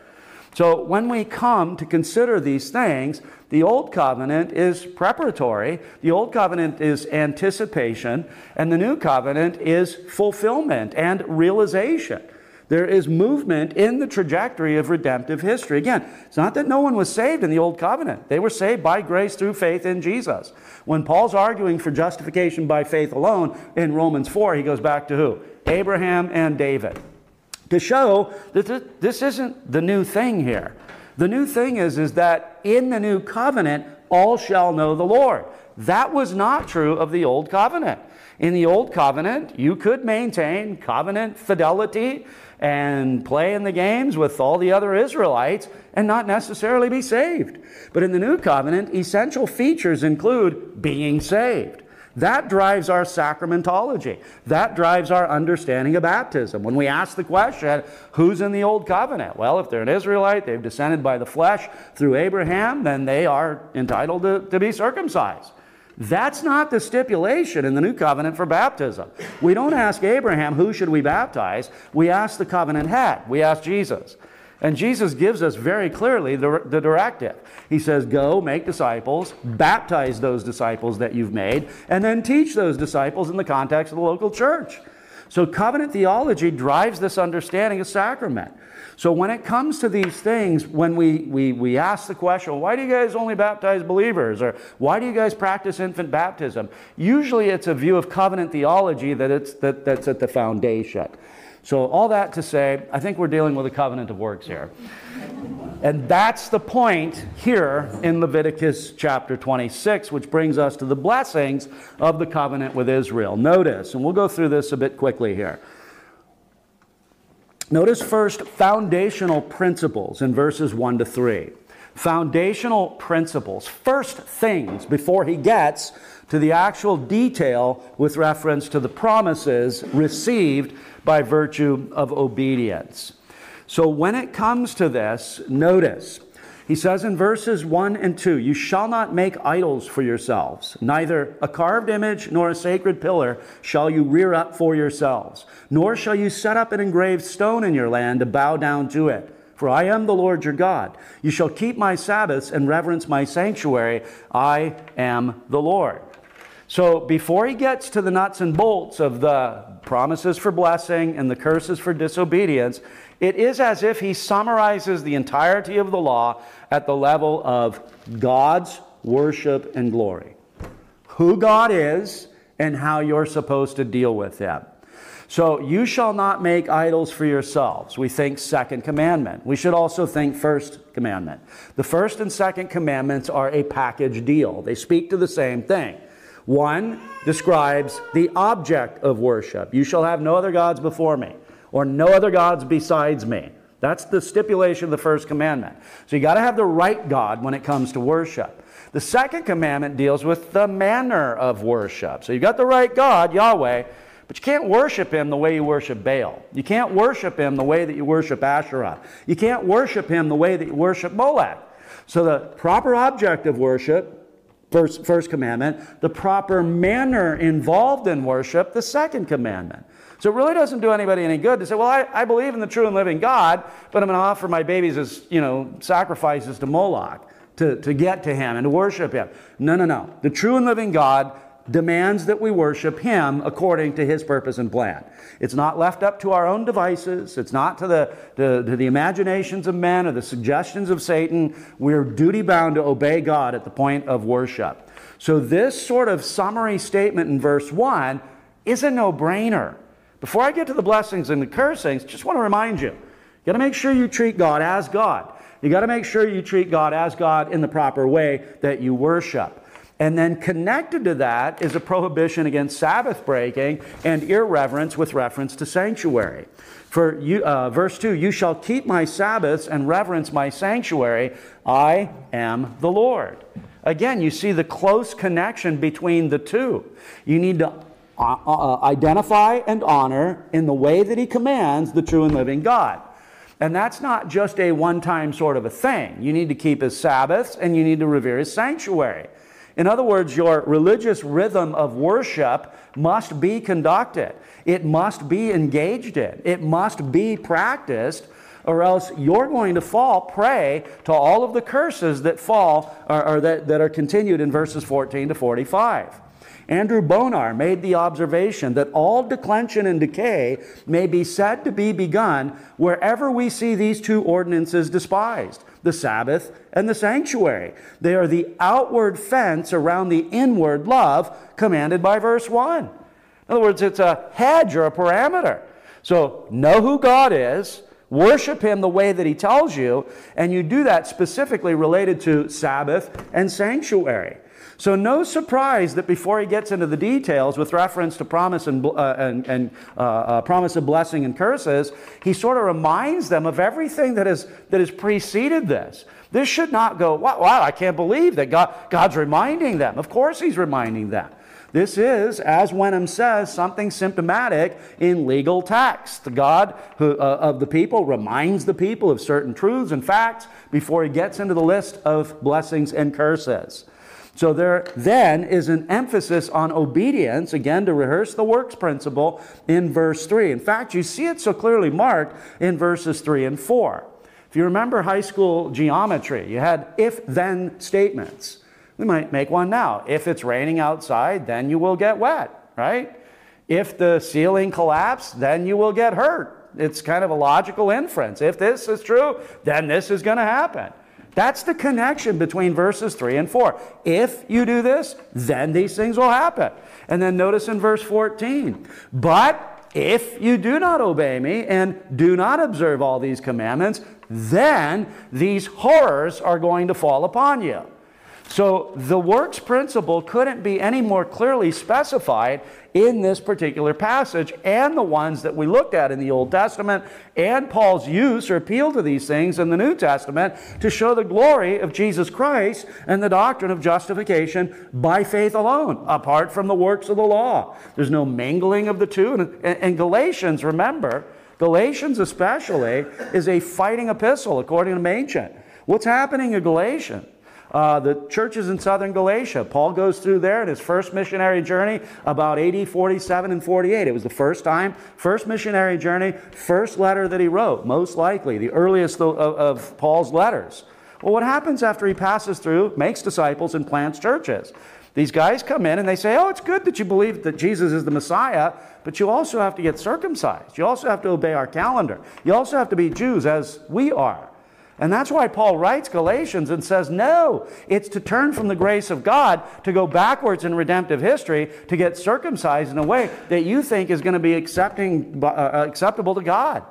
A: So when we come to consider these things, the Old Covenant is preparatory, the Old Covenant is anticipation, and the New Covenant is fulfillment and realization. There is movement in the trajectory of redemptive history. Again, it's not that no one was saved in the Old Covenant. They were saved by grace through faith in Jesus. When Paul's arguing for justification by faith alone in Romans 4, he goes back to who? Abraham and David. To show that this isn't the new thing here. The new thing is, is that in the new covenant, all shall know the Lord. That was not true of the old covenant. In the old covenant, you could maintain covenant fidelity and play in the games with all the other Israelites and not necessarily be saved. But in the new covenant, essential features include being saved. That drives our sacramentology. That drives our understanding of baptism. When we ask the question, who's in the old covenant? Well, if they're an Israelite, they've descended by the flesh through Abraham, then they are entitled to, to be circumcised. That's not the stipulation in the new covenant for baptism. We don't ask Abraham, who should we baptize? We ask the covenant head. We ask Jesus. And Jesus gives us very clearly the, the, directive. He says, Go, make disciples, baptize those disciples that you've made, and then teach those disciples in the context of the local church. So, covenant theology drives this understanding of sacrament. So when it comes to these things, when we, we, we ask the question, why do you guys only baptize believers? Or why do you guys practice infant baptism? Usually it's a view of covenant theology that it's, that, that's at the foundation. So, all that to say, I think we're dealing with a covenant of works here. And that's the point here in Leviticus chapter 26, which brings us to the blessings of the covenant with Israel. Notice, and we'll go through this a bit quickly here. Notice first foundational principles in verses 1 to 3. Foundational principles, first things before he gets to the actual detail with reference to the promises received by virtue of obedience. So when it comes to this, notice he says in verses 1 and 2 You shall not make idols for yourselves, neither a carved image nor a sacred pillar shall you rear up for yourselves, nor shall you set up an engraved stone in your land to bow down to it. For I am the Lord your God. You shall keep my Sabbaths and reverence my sanctuary. I am the Lord. So before he gets to the nuts and bolts of the promises for blessing and the curses for disobedience, it is as if he summarizes the entirety of the law at the level of God's worship and glory. Who God is and how you're supposed to deal with Him. So, you shall not make idols for yourselves. We think second commandment. We should also think first commandment. The first and second commandments are a package deal, they speak to the same thing. One describes the object of worship. You shall have no other gods before me or no other gods besides me. That's the stipulation of the first commandment. So you got to have the right God when it comes to worship. The second commandment deals with the manner of worship. So you got the right God, Yahweh, but you can't worship him the way you worship Baal. You can't worship him the way that you worship Asherah. You can't worship him the way that you worship Molech. So the proper object of worship, first, first commandment, the proper manner involved in worship, the second commandment. So it really doesn't do anybody any good to say, well, I, I believe in the true and living God, but I'm going to offer my babies as, you know, sacrifices to Moloch to, to get to him and to worship him. No, no, no. The true and living God demands that we worship Him according to His purpose and plan. It's not left up to our own devices. It's not to the, to, to the imaginations of men or the suggestions of Satan. We're duty bound to obey God at the point of worship. So, this sort of summary statement in verse 1 is a no brainer. Before I get to the blessings and the cursings, just want to remind you you got to make sure you treat God as God. You got to make sure you treat God as God in the proper way that you worship. And then connected to that is a prohibition against Sabbath breaking and irreverence with reference to sanctuary. For you, uh, verse 2 You shall keep my Sabbaths and reverence my sanctuary. I am the Lord. Again, you see the close connection between the two. You need to uh, uh, identify and honor in the way that he commands the true and living God. And that's not just a one time sort of a thing. You need to keep his Sabbaths and you need to revere his sanctuary. In other words, your religious rhythm of worship must be conducted, it must be engaged in, it must be practiced, or else you're going to fall prey to all of the curses that fall or, or that, that are continued in verses 14 to 45. Andrew Bonar made the observation that all declension and decay may be said to be begun wherever we see these two ordinances despised the Sabbath and the sanctuary. They are the outward fence around the inward love commanded by verse 1. In other words, it's a hedge or a parameter. So know who God is, worship Him the way that He tells you, and you do that specifically related to Sabbath and sanctuary. So, no surprise that before he gets into the details with reference to promise and, uh, and, and uh, uh, promise of blessing and curses, he sort of reminds them of everything that, is, that has preceded this. This should not go, wow, wow I can't believe that God, God's reminding them. Of course, he's reminding them. This is, as Wenham says, something symptomatic in legal text. God who, uh, of the people reminds the people of certain truths and facts before he gets into the list of blessings and curses. So there then is an emphasis on obedience, again, to rehearse the works principle in verse 3. In fact, you see it so clearly marked in verses 3 and 4. If you remember high school geometry, you had if then statements. We might make one now. If it's raining outside, then you will get wet, right? If the ceiling collapsed, then you will get hurt. It's kind of a logical inference. If this is true, then this is going to happen. That's the connection between verses 3 and 4. If you do this, then these things will happen. And then notice in verse 14, but if you do not obey me and do not observe all these commandments, then these horrors are going to fall upon you. So the works principle couldn't be any more clearly specified in this particular passage and the ones that we looked at in the Old Testament and Paul's use or appeal to these things in the New Testament to show the glory of Jesus Christ and the doctrine of justification by faith alone, apart from the works of the law. There's no mingling of the two. And, Galatians, remember, Galatians especially is a fighting epistle according to Machen. What's happening in Galatians? Uh, the churches in southern Galatia. Paul goes through there in his first missionary journey about AD 47 and 48. It was the first time, first missionary journey, first letter that he wrote, most likely, the earliest of, of Paul's letters. Well, what happens after he passes through, makes disciples, and plants churches? These guys come in and they say, Oh, it's good that you believe that Jesus is the Messiah, but you also have to get circumcised. You also have to obey our calendar. You also have to be Jews as we are. And that's why Paul writes Galatians and says, no, it's to turn from the grace of God to go backwards in redemptive history to get circumcised in a way that you think is going to be accepting, uh, uh, acceptable to God.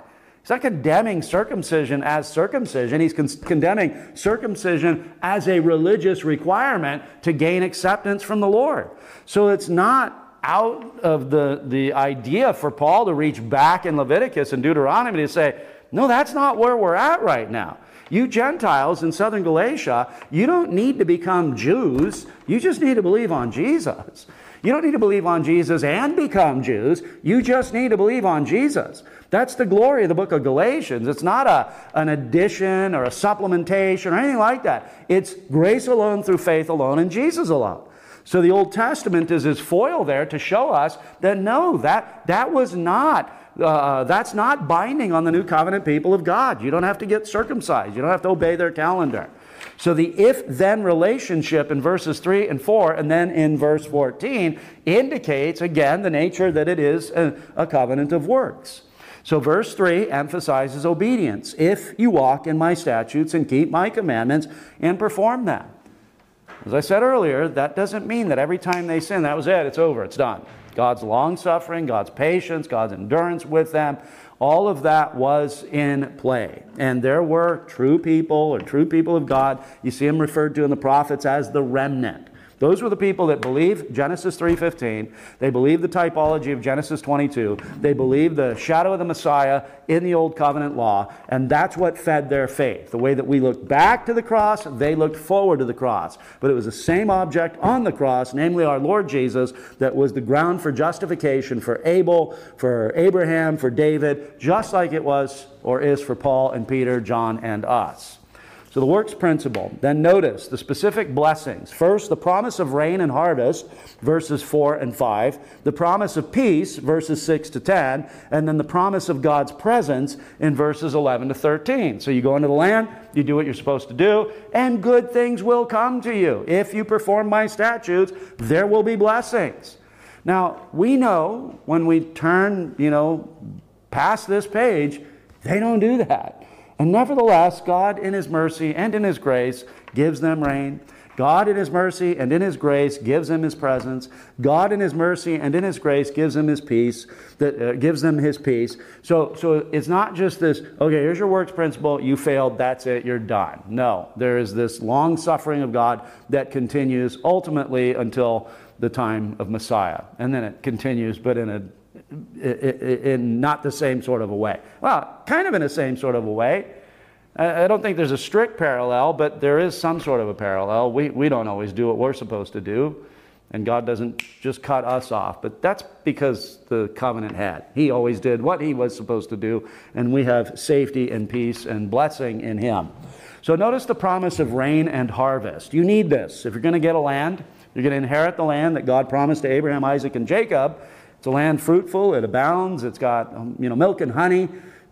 A: He's not condemning circumcision as circumcision. He's con- condemning circumcision as a religious requirement to gain acceptance from the Lord. So it's not out of the, the idea for Paul to reach back in Leviticus and Deuteronomy to say, no, that's not where we're at right now. You Gentiles in southern Galatia, you don't need to become Jews. You just need to believe on Jesus. You don't need to believe on Jesus and become Jews. You just need to believe on Jesus. That's the glory of the book of Galatians. It's not a, an addition or a supplementation or anything like that. It's grace alone through faith alone and Jesus alone. So the Old Testament is his foil there to show us that no, that, that was not uh, that's not binding on the new covenant people of God. You don't have to get circumcised, you don't have to obey their calendar. So the if then relationship in verses 3 and 4, and then in verse 14, indicates again the nature that it is a, a covenant of works. So, verse 3 emphasizes obedience. If you walk in my statutes and keep my commandments and perform them. As I said earlier, that doesn't mean that every time they sin, that was it, it's over, it's done. God's long suffering, God's patience, God's endurance with them, all of that was in play. And there were true people or true people of God. You see them referred to in the prophets as the remnant. Those were the people that believed Genesis 3:15. They believed the typology of Genesis 22. They believed the shadow of the Messiah in the old covenant law, and that's what fed their faith. The way that we look back to the cross, they looked forward to the cross. But it was the same object on the cross, namely our Lord Jesus, that was the ground for justification for Abel, for Abraham, for David, just like it was or is for Paul and Peter, John and us. So the works principle. Then notice the specific blessings. First, the promise of rain and harvest, verses 4 and 5. The promise of peace, verses 6 to 10. And then the promise of God's presence in verses 11 to 13. So you go into the land, you do what you're supposed to do, and good things will come to you. If you perform my statutes, there will be blessings. Now, we know when we turn, you know, past this page, they don't do that. And nevertheless, God, in His mercy and in His grace, gives them rain. God, in His mercy and in His grace, gives them His presence. God, in His mercy and in His grace, gives them His peace. That uh, gives them His peace. So, so it's not just this. Okay, here's your works principle. You failed. That's it. You're done. No, there is this long suffering of God that continues ultimately until the time of Messiah, and then it continues, but in a in not the same sort of a way. Well, kind of in the same sort of a way. I don't think there's a strict parallel, but there is some sort of a parallel. We, we don't always do what we're supposed to do, and God doesn't just cut us off. But that's because the covenant had. He always did what He was supposed to do, and we have safety and peace and blessing in Him. So notice the promise of rain and harvest. You need this. If you're going to get a land, you're going to inherit the land that God promised to Abraham, Isaac, and Jacob. It's a land fruitful, it abounds, it's got um, you know, milk and honey,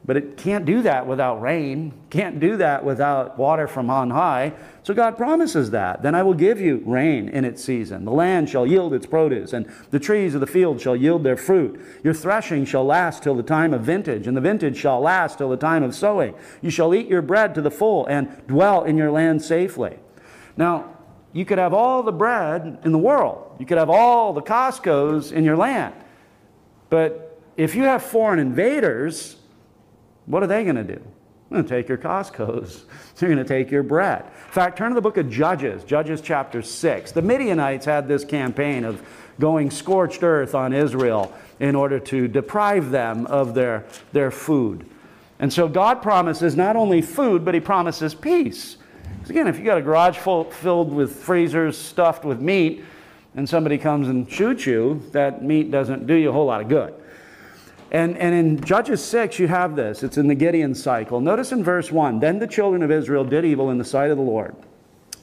A: but it can't do that without rain, can't do that without water from on high. So God promises that. Then I will give you rain in its season. The land shall yield its produce, and the trees of the field shall yield their fruit. Your threshing shall last till the time of vintage, and the vintage shall last till the time of sowing. You shall eat your bread to the full, and dwell in your land safely. Now, you could have all the bread in the world. You could have all the Costco's in your land. But if you have foreign invaders, what are they going to do? They're going to take your Costco's. They're going to take your bread. In fact, turn to the book of Judges, Judges chapter 6. The Midianites had this campaign of going scorched earth on Israel in order to deprive them of their, their food. And so God promises not only food, but He promises peace. Because again, if you got a garage full, filled with freezers stuffed with meat, and somebody comes and shoots you, that meat doesn't do you a whole lot of good. And, and in Judges 6, you have this. It's in the Gideon cycle. Notice in verse 1 Then the children of Israel did evil in the sight of the Lord.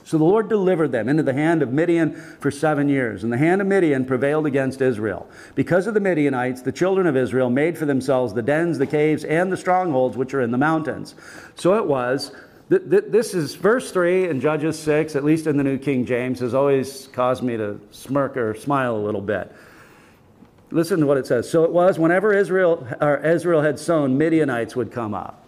A: So the Lord delivered them into the hand of Midian for seven years, and the hand of Midian prevailed against Israel. Because of the Midianites, the children of Israel made for themselves the dens, the caves, and the strongholds which are in the mountains. So it was this is verse 3 in Judges 6, at least in the New King James, has always caused me to smirk or smile a little bit. Listen to what it says. So it was whenever Israel, or Israel had sown, Midianites would come up.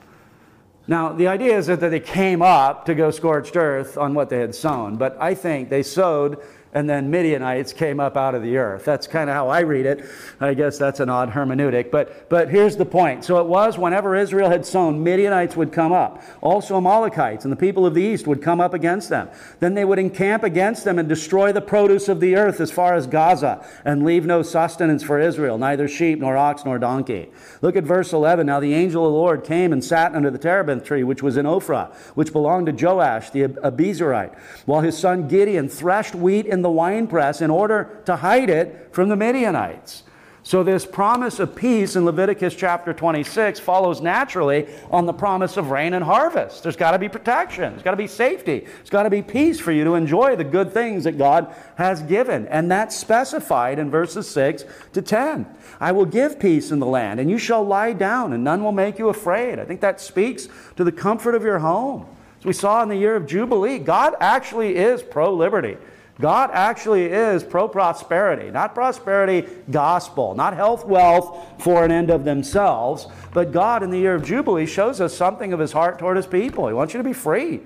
A: Now, the idea is that they came up to go scorched earth on what they had sown, but I think they sowed and then Midianites came up out of the earth. That's kind of how I read it. I guess that's an odd hermeneutic. But, but here's the point. So it was whenever Israel had sown, Midianites would come up. Also Amalekites and the people of the east would come up against them. Then they would encamp against them and destroy the produce of the earth as far as Gaza and leave no sustenance for Israel, neither sheep nor ox nor donkey. Look at verse 11. Now the angel of the Lord came and sat under the terebinth tree, which was in Ophrah, which belonged to Joash the Abiezrite, while his son Gideon threshed wheat in the winepress in order to hide it from the Midianites. So, this promise of peace in Leviticus chapter 26 follows naturally on the promise of rain and harvest. There's got to be protection, there's got to be safety, there's got to be peace for you to enjoy the good things that God has given. And that's specified in verses 6 to 10. I will give peace in the land, and you shall lie down, and none will make you afraid. I think that speaks to the comfort of your home. As we saw in the year of Jubilee, God actually is pro liberty. God actually is pro prosperity, not prosperity gospel, not health, wealth for an end of themselves, but God in the year of Jubilee shows us something of his heart toward his people. He wants you to be free, he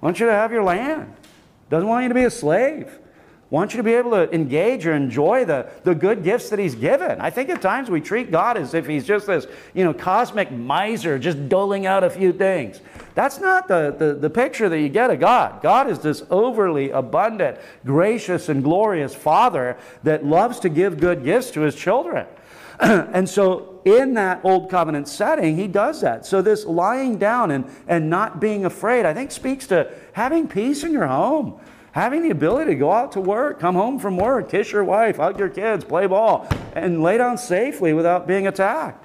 A: wants you to have your land, doesn't want you to be a slave. Wants you to be able to engage or enjoy the, the good gifts that He's given. I think at times we treat God as if He's just this, you know, cosmic miser, just doling out a few things. That's not the, the, the picture that you get of God. God is this overly abundant, gracious, and glorious Father that loves to give good gifts to His children. and so, in that old covenant setting, he does that. So, this lying down and, and not being afraid, I think, speaks to having peace in your home, having the ability to go out to work, come home from work, kiss your wife, hug your kids, play ball, and lay down safely without being attacked.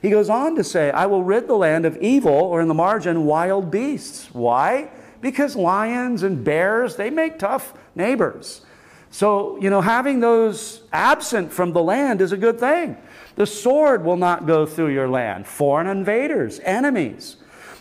A: He goes on to say, I will rid the land of evil, or in the margin, wild beasts. Why? Because lions and bears, they make tough neighbors. So, you know, having those absent from the land is a good thing. The sword will not go through your land. Foreign invaders, enemies.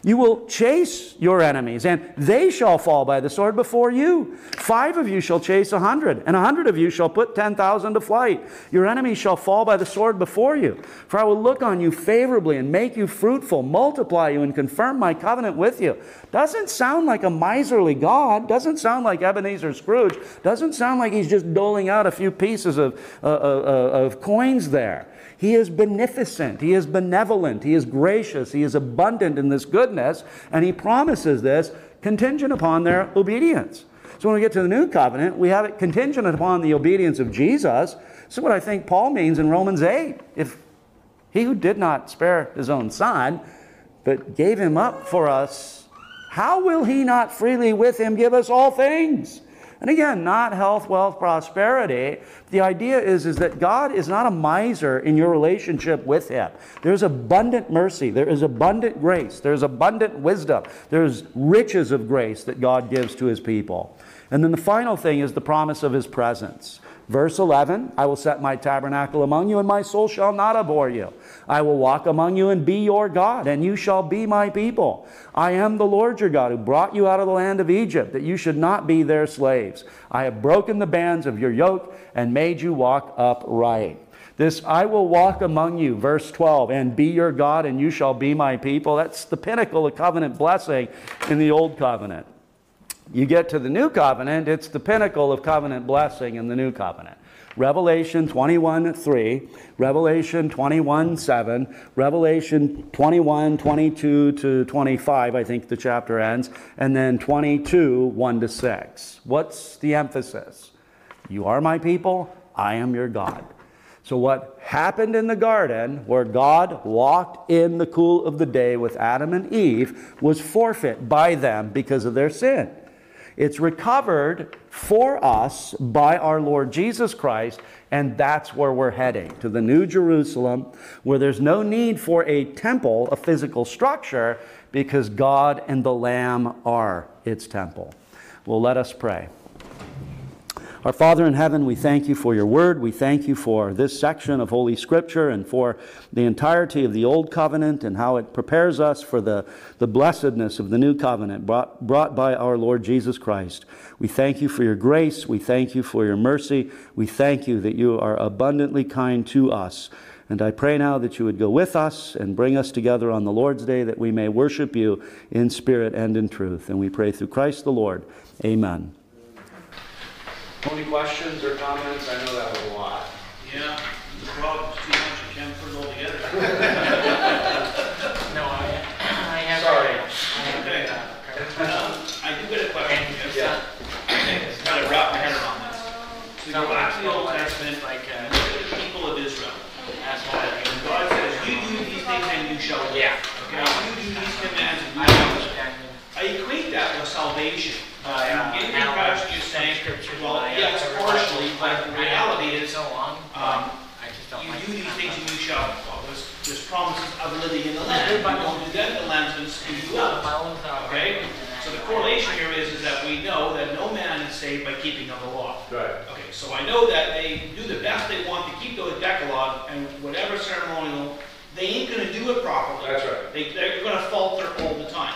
A: You will chase your enemies, and they shall fall by the sword before you. Five of you shall chase a hundred, and a hundred of you shall put ten thousand to flight. Your enemies shall fall by the sword before you. For I will look on you favorably and make you fruitful, multiply you, and confirm my covenant with you. Doesn't sound like a miserly God. Doesn't sound like Ebenezer Scrooge. Doesn't sound like he's just doling out a few pieces of, uh, uh, uh of coins there. He is beneficent, He is benevolent, He is gracious, He is abundant in this goodness, and He promises this contingent upon their obedience. So when we get to the new covenant, we have it contingent upon the obedience of Jesus. Is what I think Paul means in Romans 8. If he who did not spare his own son, but gave him up for us, how will he not freely with him give us all things? And again, not health, wealth, prosperity. The idea is, is that God is not a miser in your relationship with Him. There's abundant mercy, there is abundant grace, there's abundant wisdom, there's riches of grace that God gives to His people. And then the final thing is the promise of His presence. Verse 11 I will set my tabernacle among you, and my soul shall not abhor you. I will walk among you and be your God, and you shall be my people. I am the Lord your God, who brought you out of the land of Egypt, that you should not be their slaves. I have broken the bands of your yoke and made you walk upright. This I will walk among you, verse 12, and be your God, and you shall be my people. That's the pinnacle of covenant blessing in the old covenant. You get to the new covenant, it's the pinnacle of covenant blessing in the new covenant. Revelation 21 3, Revelation 21 7, Revelation 21 22 to 25, I think the chapter ends, and then 22 1 to 6. What's the emphasis? You are my people, I am your God. So, what happened in the garden, where God walked in the cool of the day with Adam and Eve, was forfeit by them because of their sin. It's recovered for us by our Lord Jesus Christ, and that's where we're heading to the New Jerusalem, where there's no need for a temple, a physical structure, because God and the Lamb are its temple. Well, let us pray. Our Father in heaven, we thank you for your word. We thank you for this section of Holy Scripture and for the entirety of the Old Covenant and how it prepares us for the, the blessedness of the New Covenant brought, brought by our Lord Jesus Christ. We thank you for your grace. We thank you for your mercy. We thank you that you are abundantly kind to us. And I pray now that you would go with us and bring us together on the Lord's day that we may worship you in spirit and in truth. And we pray through Christ the Lord. Amen. Any questions or comments? I know that was a lot.
B: Yeah, the problem's too much, you can't put it all together.
C: No, I, I have.
A: Sorry.
C: I have
B: Okay.
C: read.
B: Um, I do get a question,
C: And it's
B: yes.
C: not,
B: Try to wrap my head around this.
C: it's
B: So
C: not
B: go back to the Old Testament,
C: like,
B: and
C: uh,
B: look at the people of Israel.
C: asshole.
B: And God says, you do these things and you shall live.
C: Yeah.
B: Okay, you do these commands and
C: I
B: you shall live.
C: understand.
B: I equate that with salvation.
C: Uh,
B: And getting the
C: now,
B: impression you're saying,
C: scripture,
B: well,
C: I,
B: yes,
C: everybody-
B: partially, but the reality is,
C: so long,
B: um,
C: I just don't
B: you
C: like
B: do these things and you shall, well, there's, there's promises of living in the land. If you don't do that, the land's gonna spew you out. Okay? So the correlation here is, is that we know that no man is saved by keeping of the law.
A: Right.
B: Okay, so I know that they do the best they want to keep the Decalogue and whatever ceremonial, they ain't gonna do it properly.
A: That's right.
B: They, they're gonna falter all the time.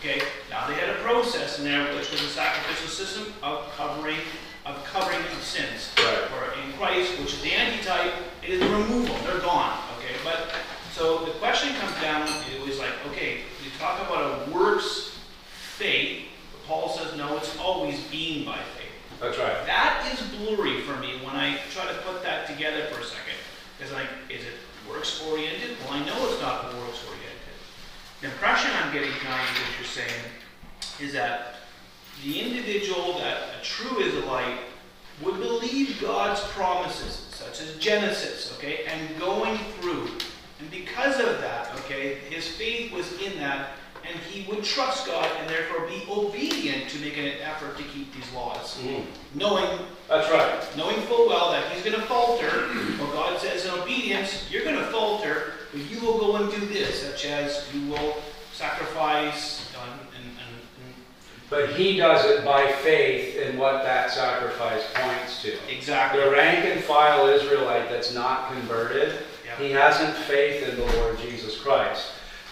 B: Okay, now they had a process in there which was a sacrificial system of covering, of covering of sins.
A: Right.
B: Or in Christ, which is the antitype, it is the removal, they're gone, okay? But, so the question comes down to is like, okay, we talk about a works faith, but Paul says, no, it's always being by faith.
A: That's right.
B: That is blurry for me when I try to put that together for a second. It's like, is it works oriented? Well, I know it's not works oriented. The impression I'm getting, Connie, what you're saying, is that the individual, that a true Israelite, would believe God's promises, such as Genesis, okay, and going through. And because of that, okay, his faith was in that, and he would trust God and therefore be obedient to make an effort to keep these laws. Mm. Knowing
A: That's right.
B: knowing full well that he's going to falter, well, God says in obedience, you're going to falter, but you will go and do this, such as you will sacrifice and, and, and
D: But he does it by faith in what that sacrifice points to.
B: exactly.
D: The rank and file Israelite that's not converted,
B: Yeah.
D: he hasn't faith in the Lord Jesus Christ.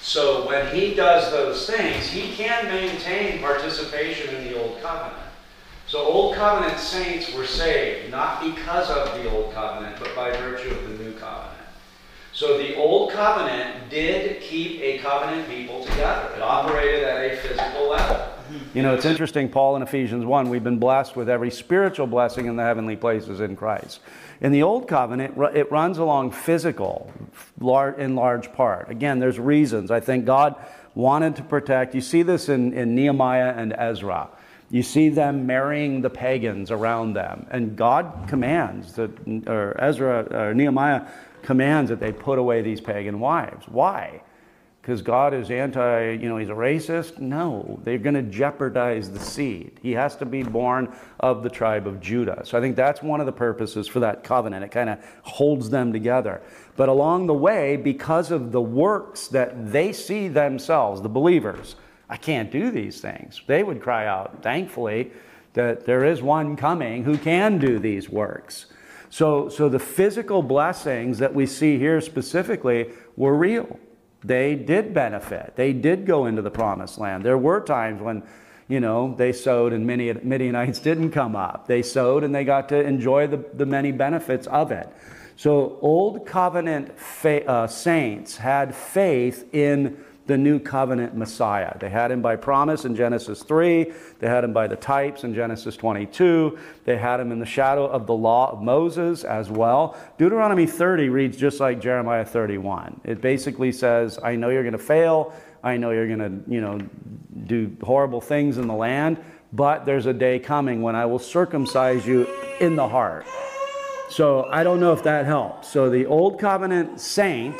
D: So when he does those things, he can maintain participation in the Old Covenant. So Old Covenant saints were saved, not because of the Old Covenant, but by virtue of the New Covenant. So the Old Covenant did keep a covenant people together. It operated at a physical level.
A: You know, it's interesting, Paul in Ephesians 1, we've been blessed with every spiritual blessing in the heavenly places in Christ. In the Old Covenant, it runs along physical in large part. Again, there's reasons. I think God wanted to protect. You see this in, in Nehemiah and Ezra. You see them marrying the pagans around them. And God commands that, or Ezra, or Nehemiah commands that they put away these pagan wives. Why? Because God is anti, you know, he's a racist? No, they're going to jeopardize the seed. He has to be born of the tribe of Judah. So I think that's one of the purposes for that covenant. It kind of holds them together. But along the way, because of the works that they see themselves, the believers, I can't do these things. They would cry out, thankfully, that there is one coming who can do these works. So, so the physical blessings that we see here specifically were real they did benefit. They did go into the promised land. There were times when, you know, they sowed and many Midianites didn't come up. They sowed and they got to enjoy the, the many benefits of it. So, old covenant fa- uh, saints had faith in the new covenant Messiah. They had him by promise in Genesis 3, they had him by the types in Genesis 22, they had him in the shadow of the law of Moses as well. Deuteronomy 30 reads just like Jeremiah 31. It basically says, I know you're going to fail, I know you're going to, you know, do horrible things in the land, but there's a day coming when I will circumcise you in the heart. So I don't know if that helps. So the old covenant saint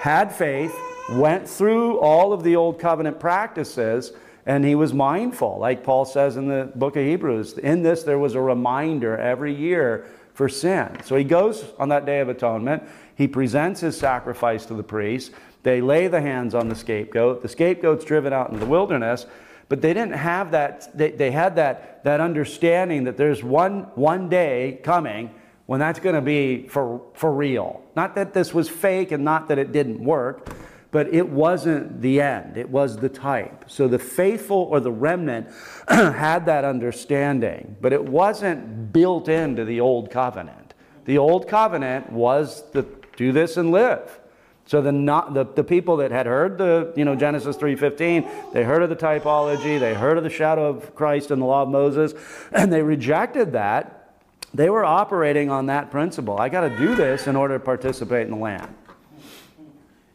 A: had faith, went through all of the old covenant practices, and he was mindful, like Paul says in the book of Hebrews. In this, there was a reminder every year for sin. So he goes on that day of atonement, he presents his sacrifice to the priest. They lay the hands on the scapegoat. The scapegoat's driven out into the wilderness. But they didn't have that, they, they had that, that understanding that there's one, one day coming when that's going to be for, for real. Not that this was fake and not that it didn't work, but it wasn't the end. It was the type. So the faithful or the remnant had that understanding, but it wasn't built into the old covenant. The old covenant was the do this and live. So the, not, the, the people that had heard the, you know, Genesis 3.15, they heard of the typology, they heard of the shadow of Christ and the law of Moses, and they rejected that. They were operating on that principle. I got to do this in order to participate in the land.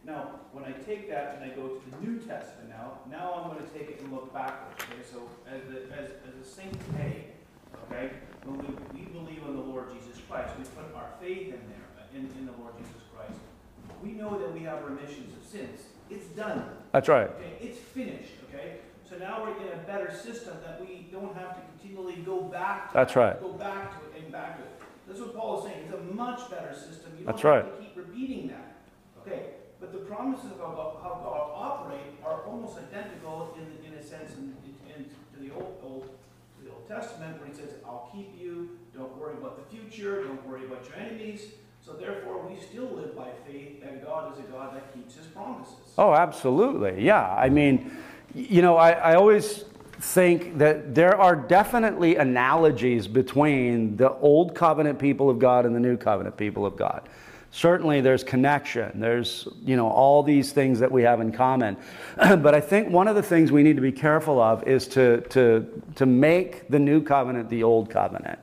E: Now, when I take that and I go to the New Testament now, now I'm going to take it and look backwards. Okay, so as the as, as a saint today, okay, when we, we believe in the Lord Jesus Christ, we put our faith in there, uh, in, in the Lord Jesus Christ. We know that we have remissions of sins. It's done.
A: That's right.
E: Okay, it's finished. Okay, so now we're in a better system that we don't have to continually go back. To
A: That's
E: that,
A: right.
E: Go back to it and back to it. That's what Paul is saying. It's a much better system. You don't
A: That's
E: have
A: right.
E: to keep repeating that. Okay, but the promises of God, how God operate are almost identical in, in a sense in, in, to the old, old to the Old Testament, where He says, "I'll keep you. Don't worry about the future. Don't worry about your enemies." So therefore, we still live by faith that God is a God that keeps His promises.
A: Oh, absolutely. Yeah. I mean, you know, I, I always think that there are definitely analogies between the old covenant people of God and the new covenant people of God. Certainly there's connection. There's, you know, all these things that we have in common. but I think one of the things we need to be careful of is to, to, to make the new covenant the old covenant.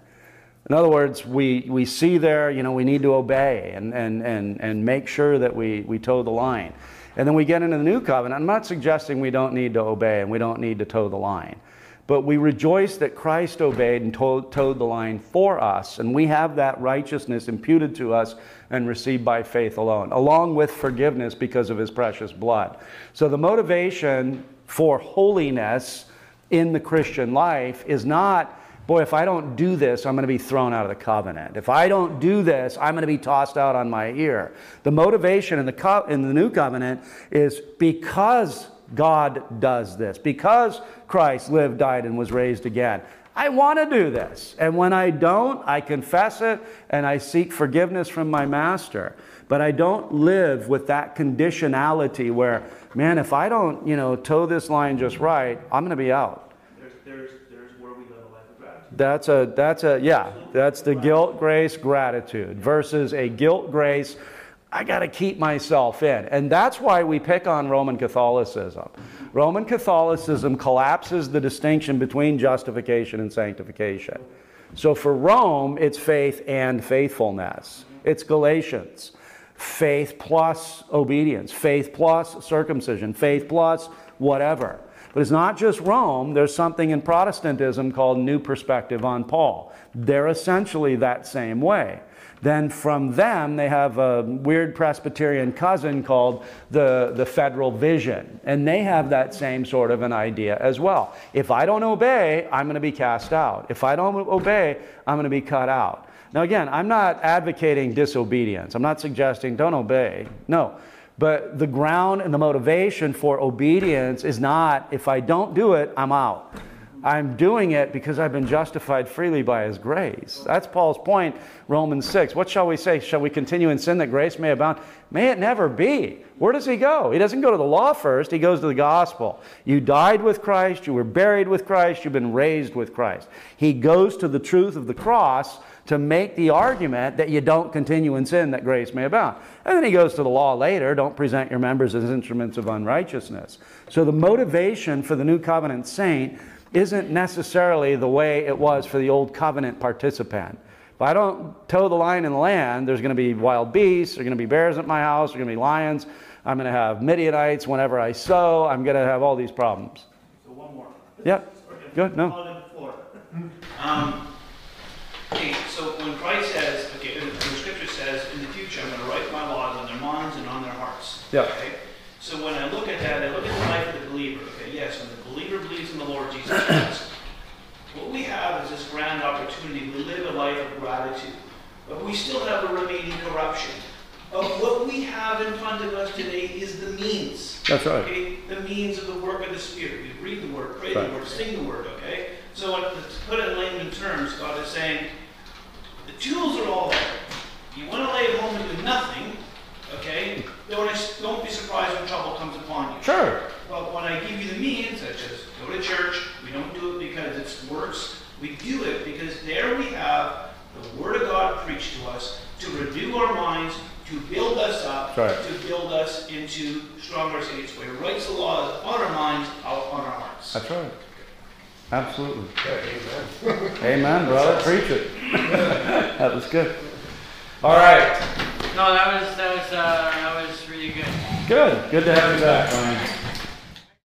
A: In other words, we, we see there, you know, we need to obey and, and, and, and make sure that we, we toe the line. And then we get into the new covenant. I'm not suggesting we don't need to obey and we don't need to toe the line. But we rejoice that Christ obeyed and to- toed the line for us, and we have that righteousness imputed to us and received by faith alone, along with forgiveness because of his precious blood. So the motivation for holiness in the Christian life is not, boy, if I don't do this, I'm going to be thrown out of the covenant. If I don't do this, I'm going to be tossed out on my ear. The motivation in the, co- in the new covenant is because God does this, because Christ lived, died, and was raised again. I want to do this. And when I don't, I confess it and I seek forgiveness from my master. But I don't live with that conditionality where, man, if I don't, you know, toe this line just right, I'm going to be out.
E: There's, there's, there's where we live a life of gratitude.
A: That's a that's a yeah, that's the guilt grace gratitude versus a guilt grace I got to keep myself in. And that's why we pick on Roman Catholicism. Roman Catholicism collapses the distinction between justification and sanctification. So for Rome, it's faith and faithfulness. It's Galatians. Faith plus obedience, faith plus circumcision, faith plus whatever. But it's not just Rome, there's something in Protestantism called New Perspective on Paul. They're essentially that same way. Then from them, they have a weird Presbyterian cousin called the, the Federal Vision. And they have that same sort of an idea as well. If I don't obey, I'm going to be cast out. If I don't obey, I'm going to be cut out. Now, again, I'm not advocating disobedience. I'm not suggesting don't obey. No. But the ground and the motivation for obedience is not if I don't do it, I'm out. I'm doing it because I've been justified freely by his grace. That's Paul's point, Romans 6. What shall we say? Shall we continue in sin that grace may abound? May it never be. Where does he go? He doesn't go to the law first, he goes to the gospel. You died with Christ, you were buried with Christ, you've been raised with Christ. He goes to the truth of the cross to make the argument that you don't continue in sin that grace may abound. And then he goes to the law later don't present your members as instruments of unrighteousness. So the motivation for the new covenant saint isn't necessarily the way it was for the old covenant participant. If I don't toe the line in the land, there's going to be wild beasts, there's going to be bears at my house, there's going to be lions, I'm going to have Midianites whenever I sow, I'm going to have all these problems.
E: So one more.
A: Yep. Good, no.
E: On the floor.
B: Um, okay, so when Christ says, okay, when the scripture says, in the future, I'm going to write my laws on their minds and on their hearts.
A: Yeah.
B: Okay? So when I look at that, I look at the life of the believer. Okay, yes, when the believer believes in the Lord Jesus Christ, what we have is this grand opportunity to live a life of gratitude. But we still have a remaining corruption. But what we have in front of us today is the means.
A: That's right.
B: Okay, the means of the work of the Spirit. We read the Word, pray
A: Right.
B: the Word, sing the Word. Okay. So what- to put it in layman terms, God is saying, the tools are all there. You want to lay at home and do nothing. Okay. Don't don't be surprised when trouble comes upon you.
A: Sure.
B: Well, when I give you the means, such as go to church, we don't do it because it works. We do it because there we have the Word of God preached to us to renew our minds, to build us up,
A: right.
B: to build us into stronger saints. Where He writes the laws on our minds, out on our hearts.
A: That's right. Absolutely. Amen, Amen, brother. Preach it. that was good. All right.
C: No, that was that was uh, that was really good.
A: Good. Good to have you back, Ryan.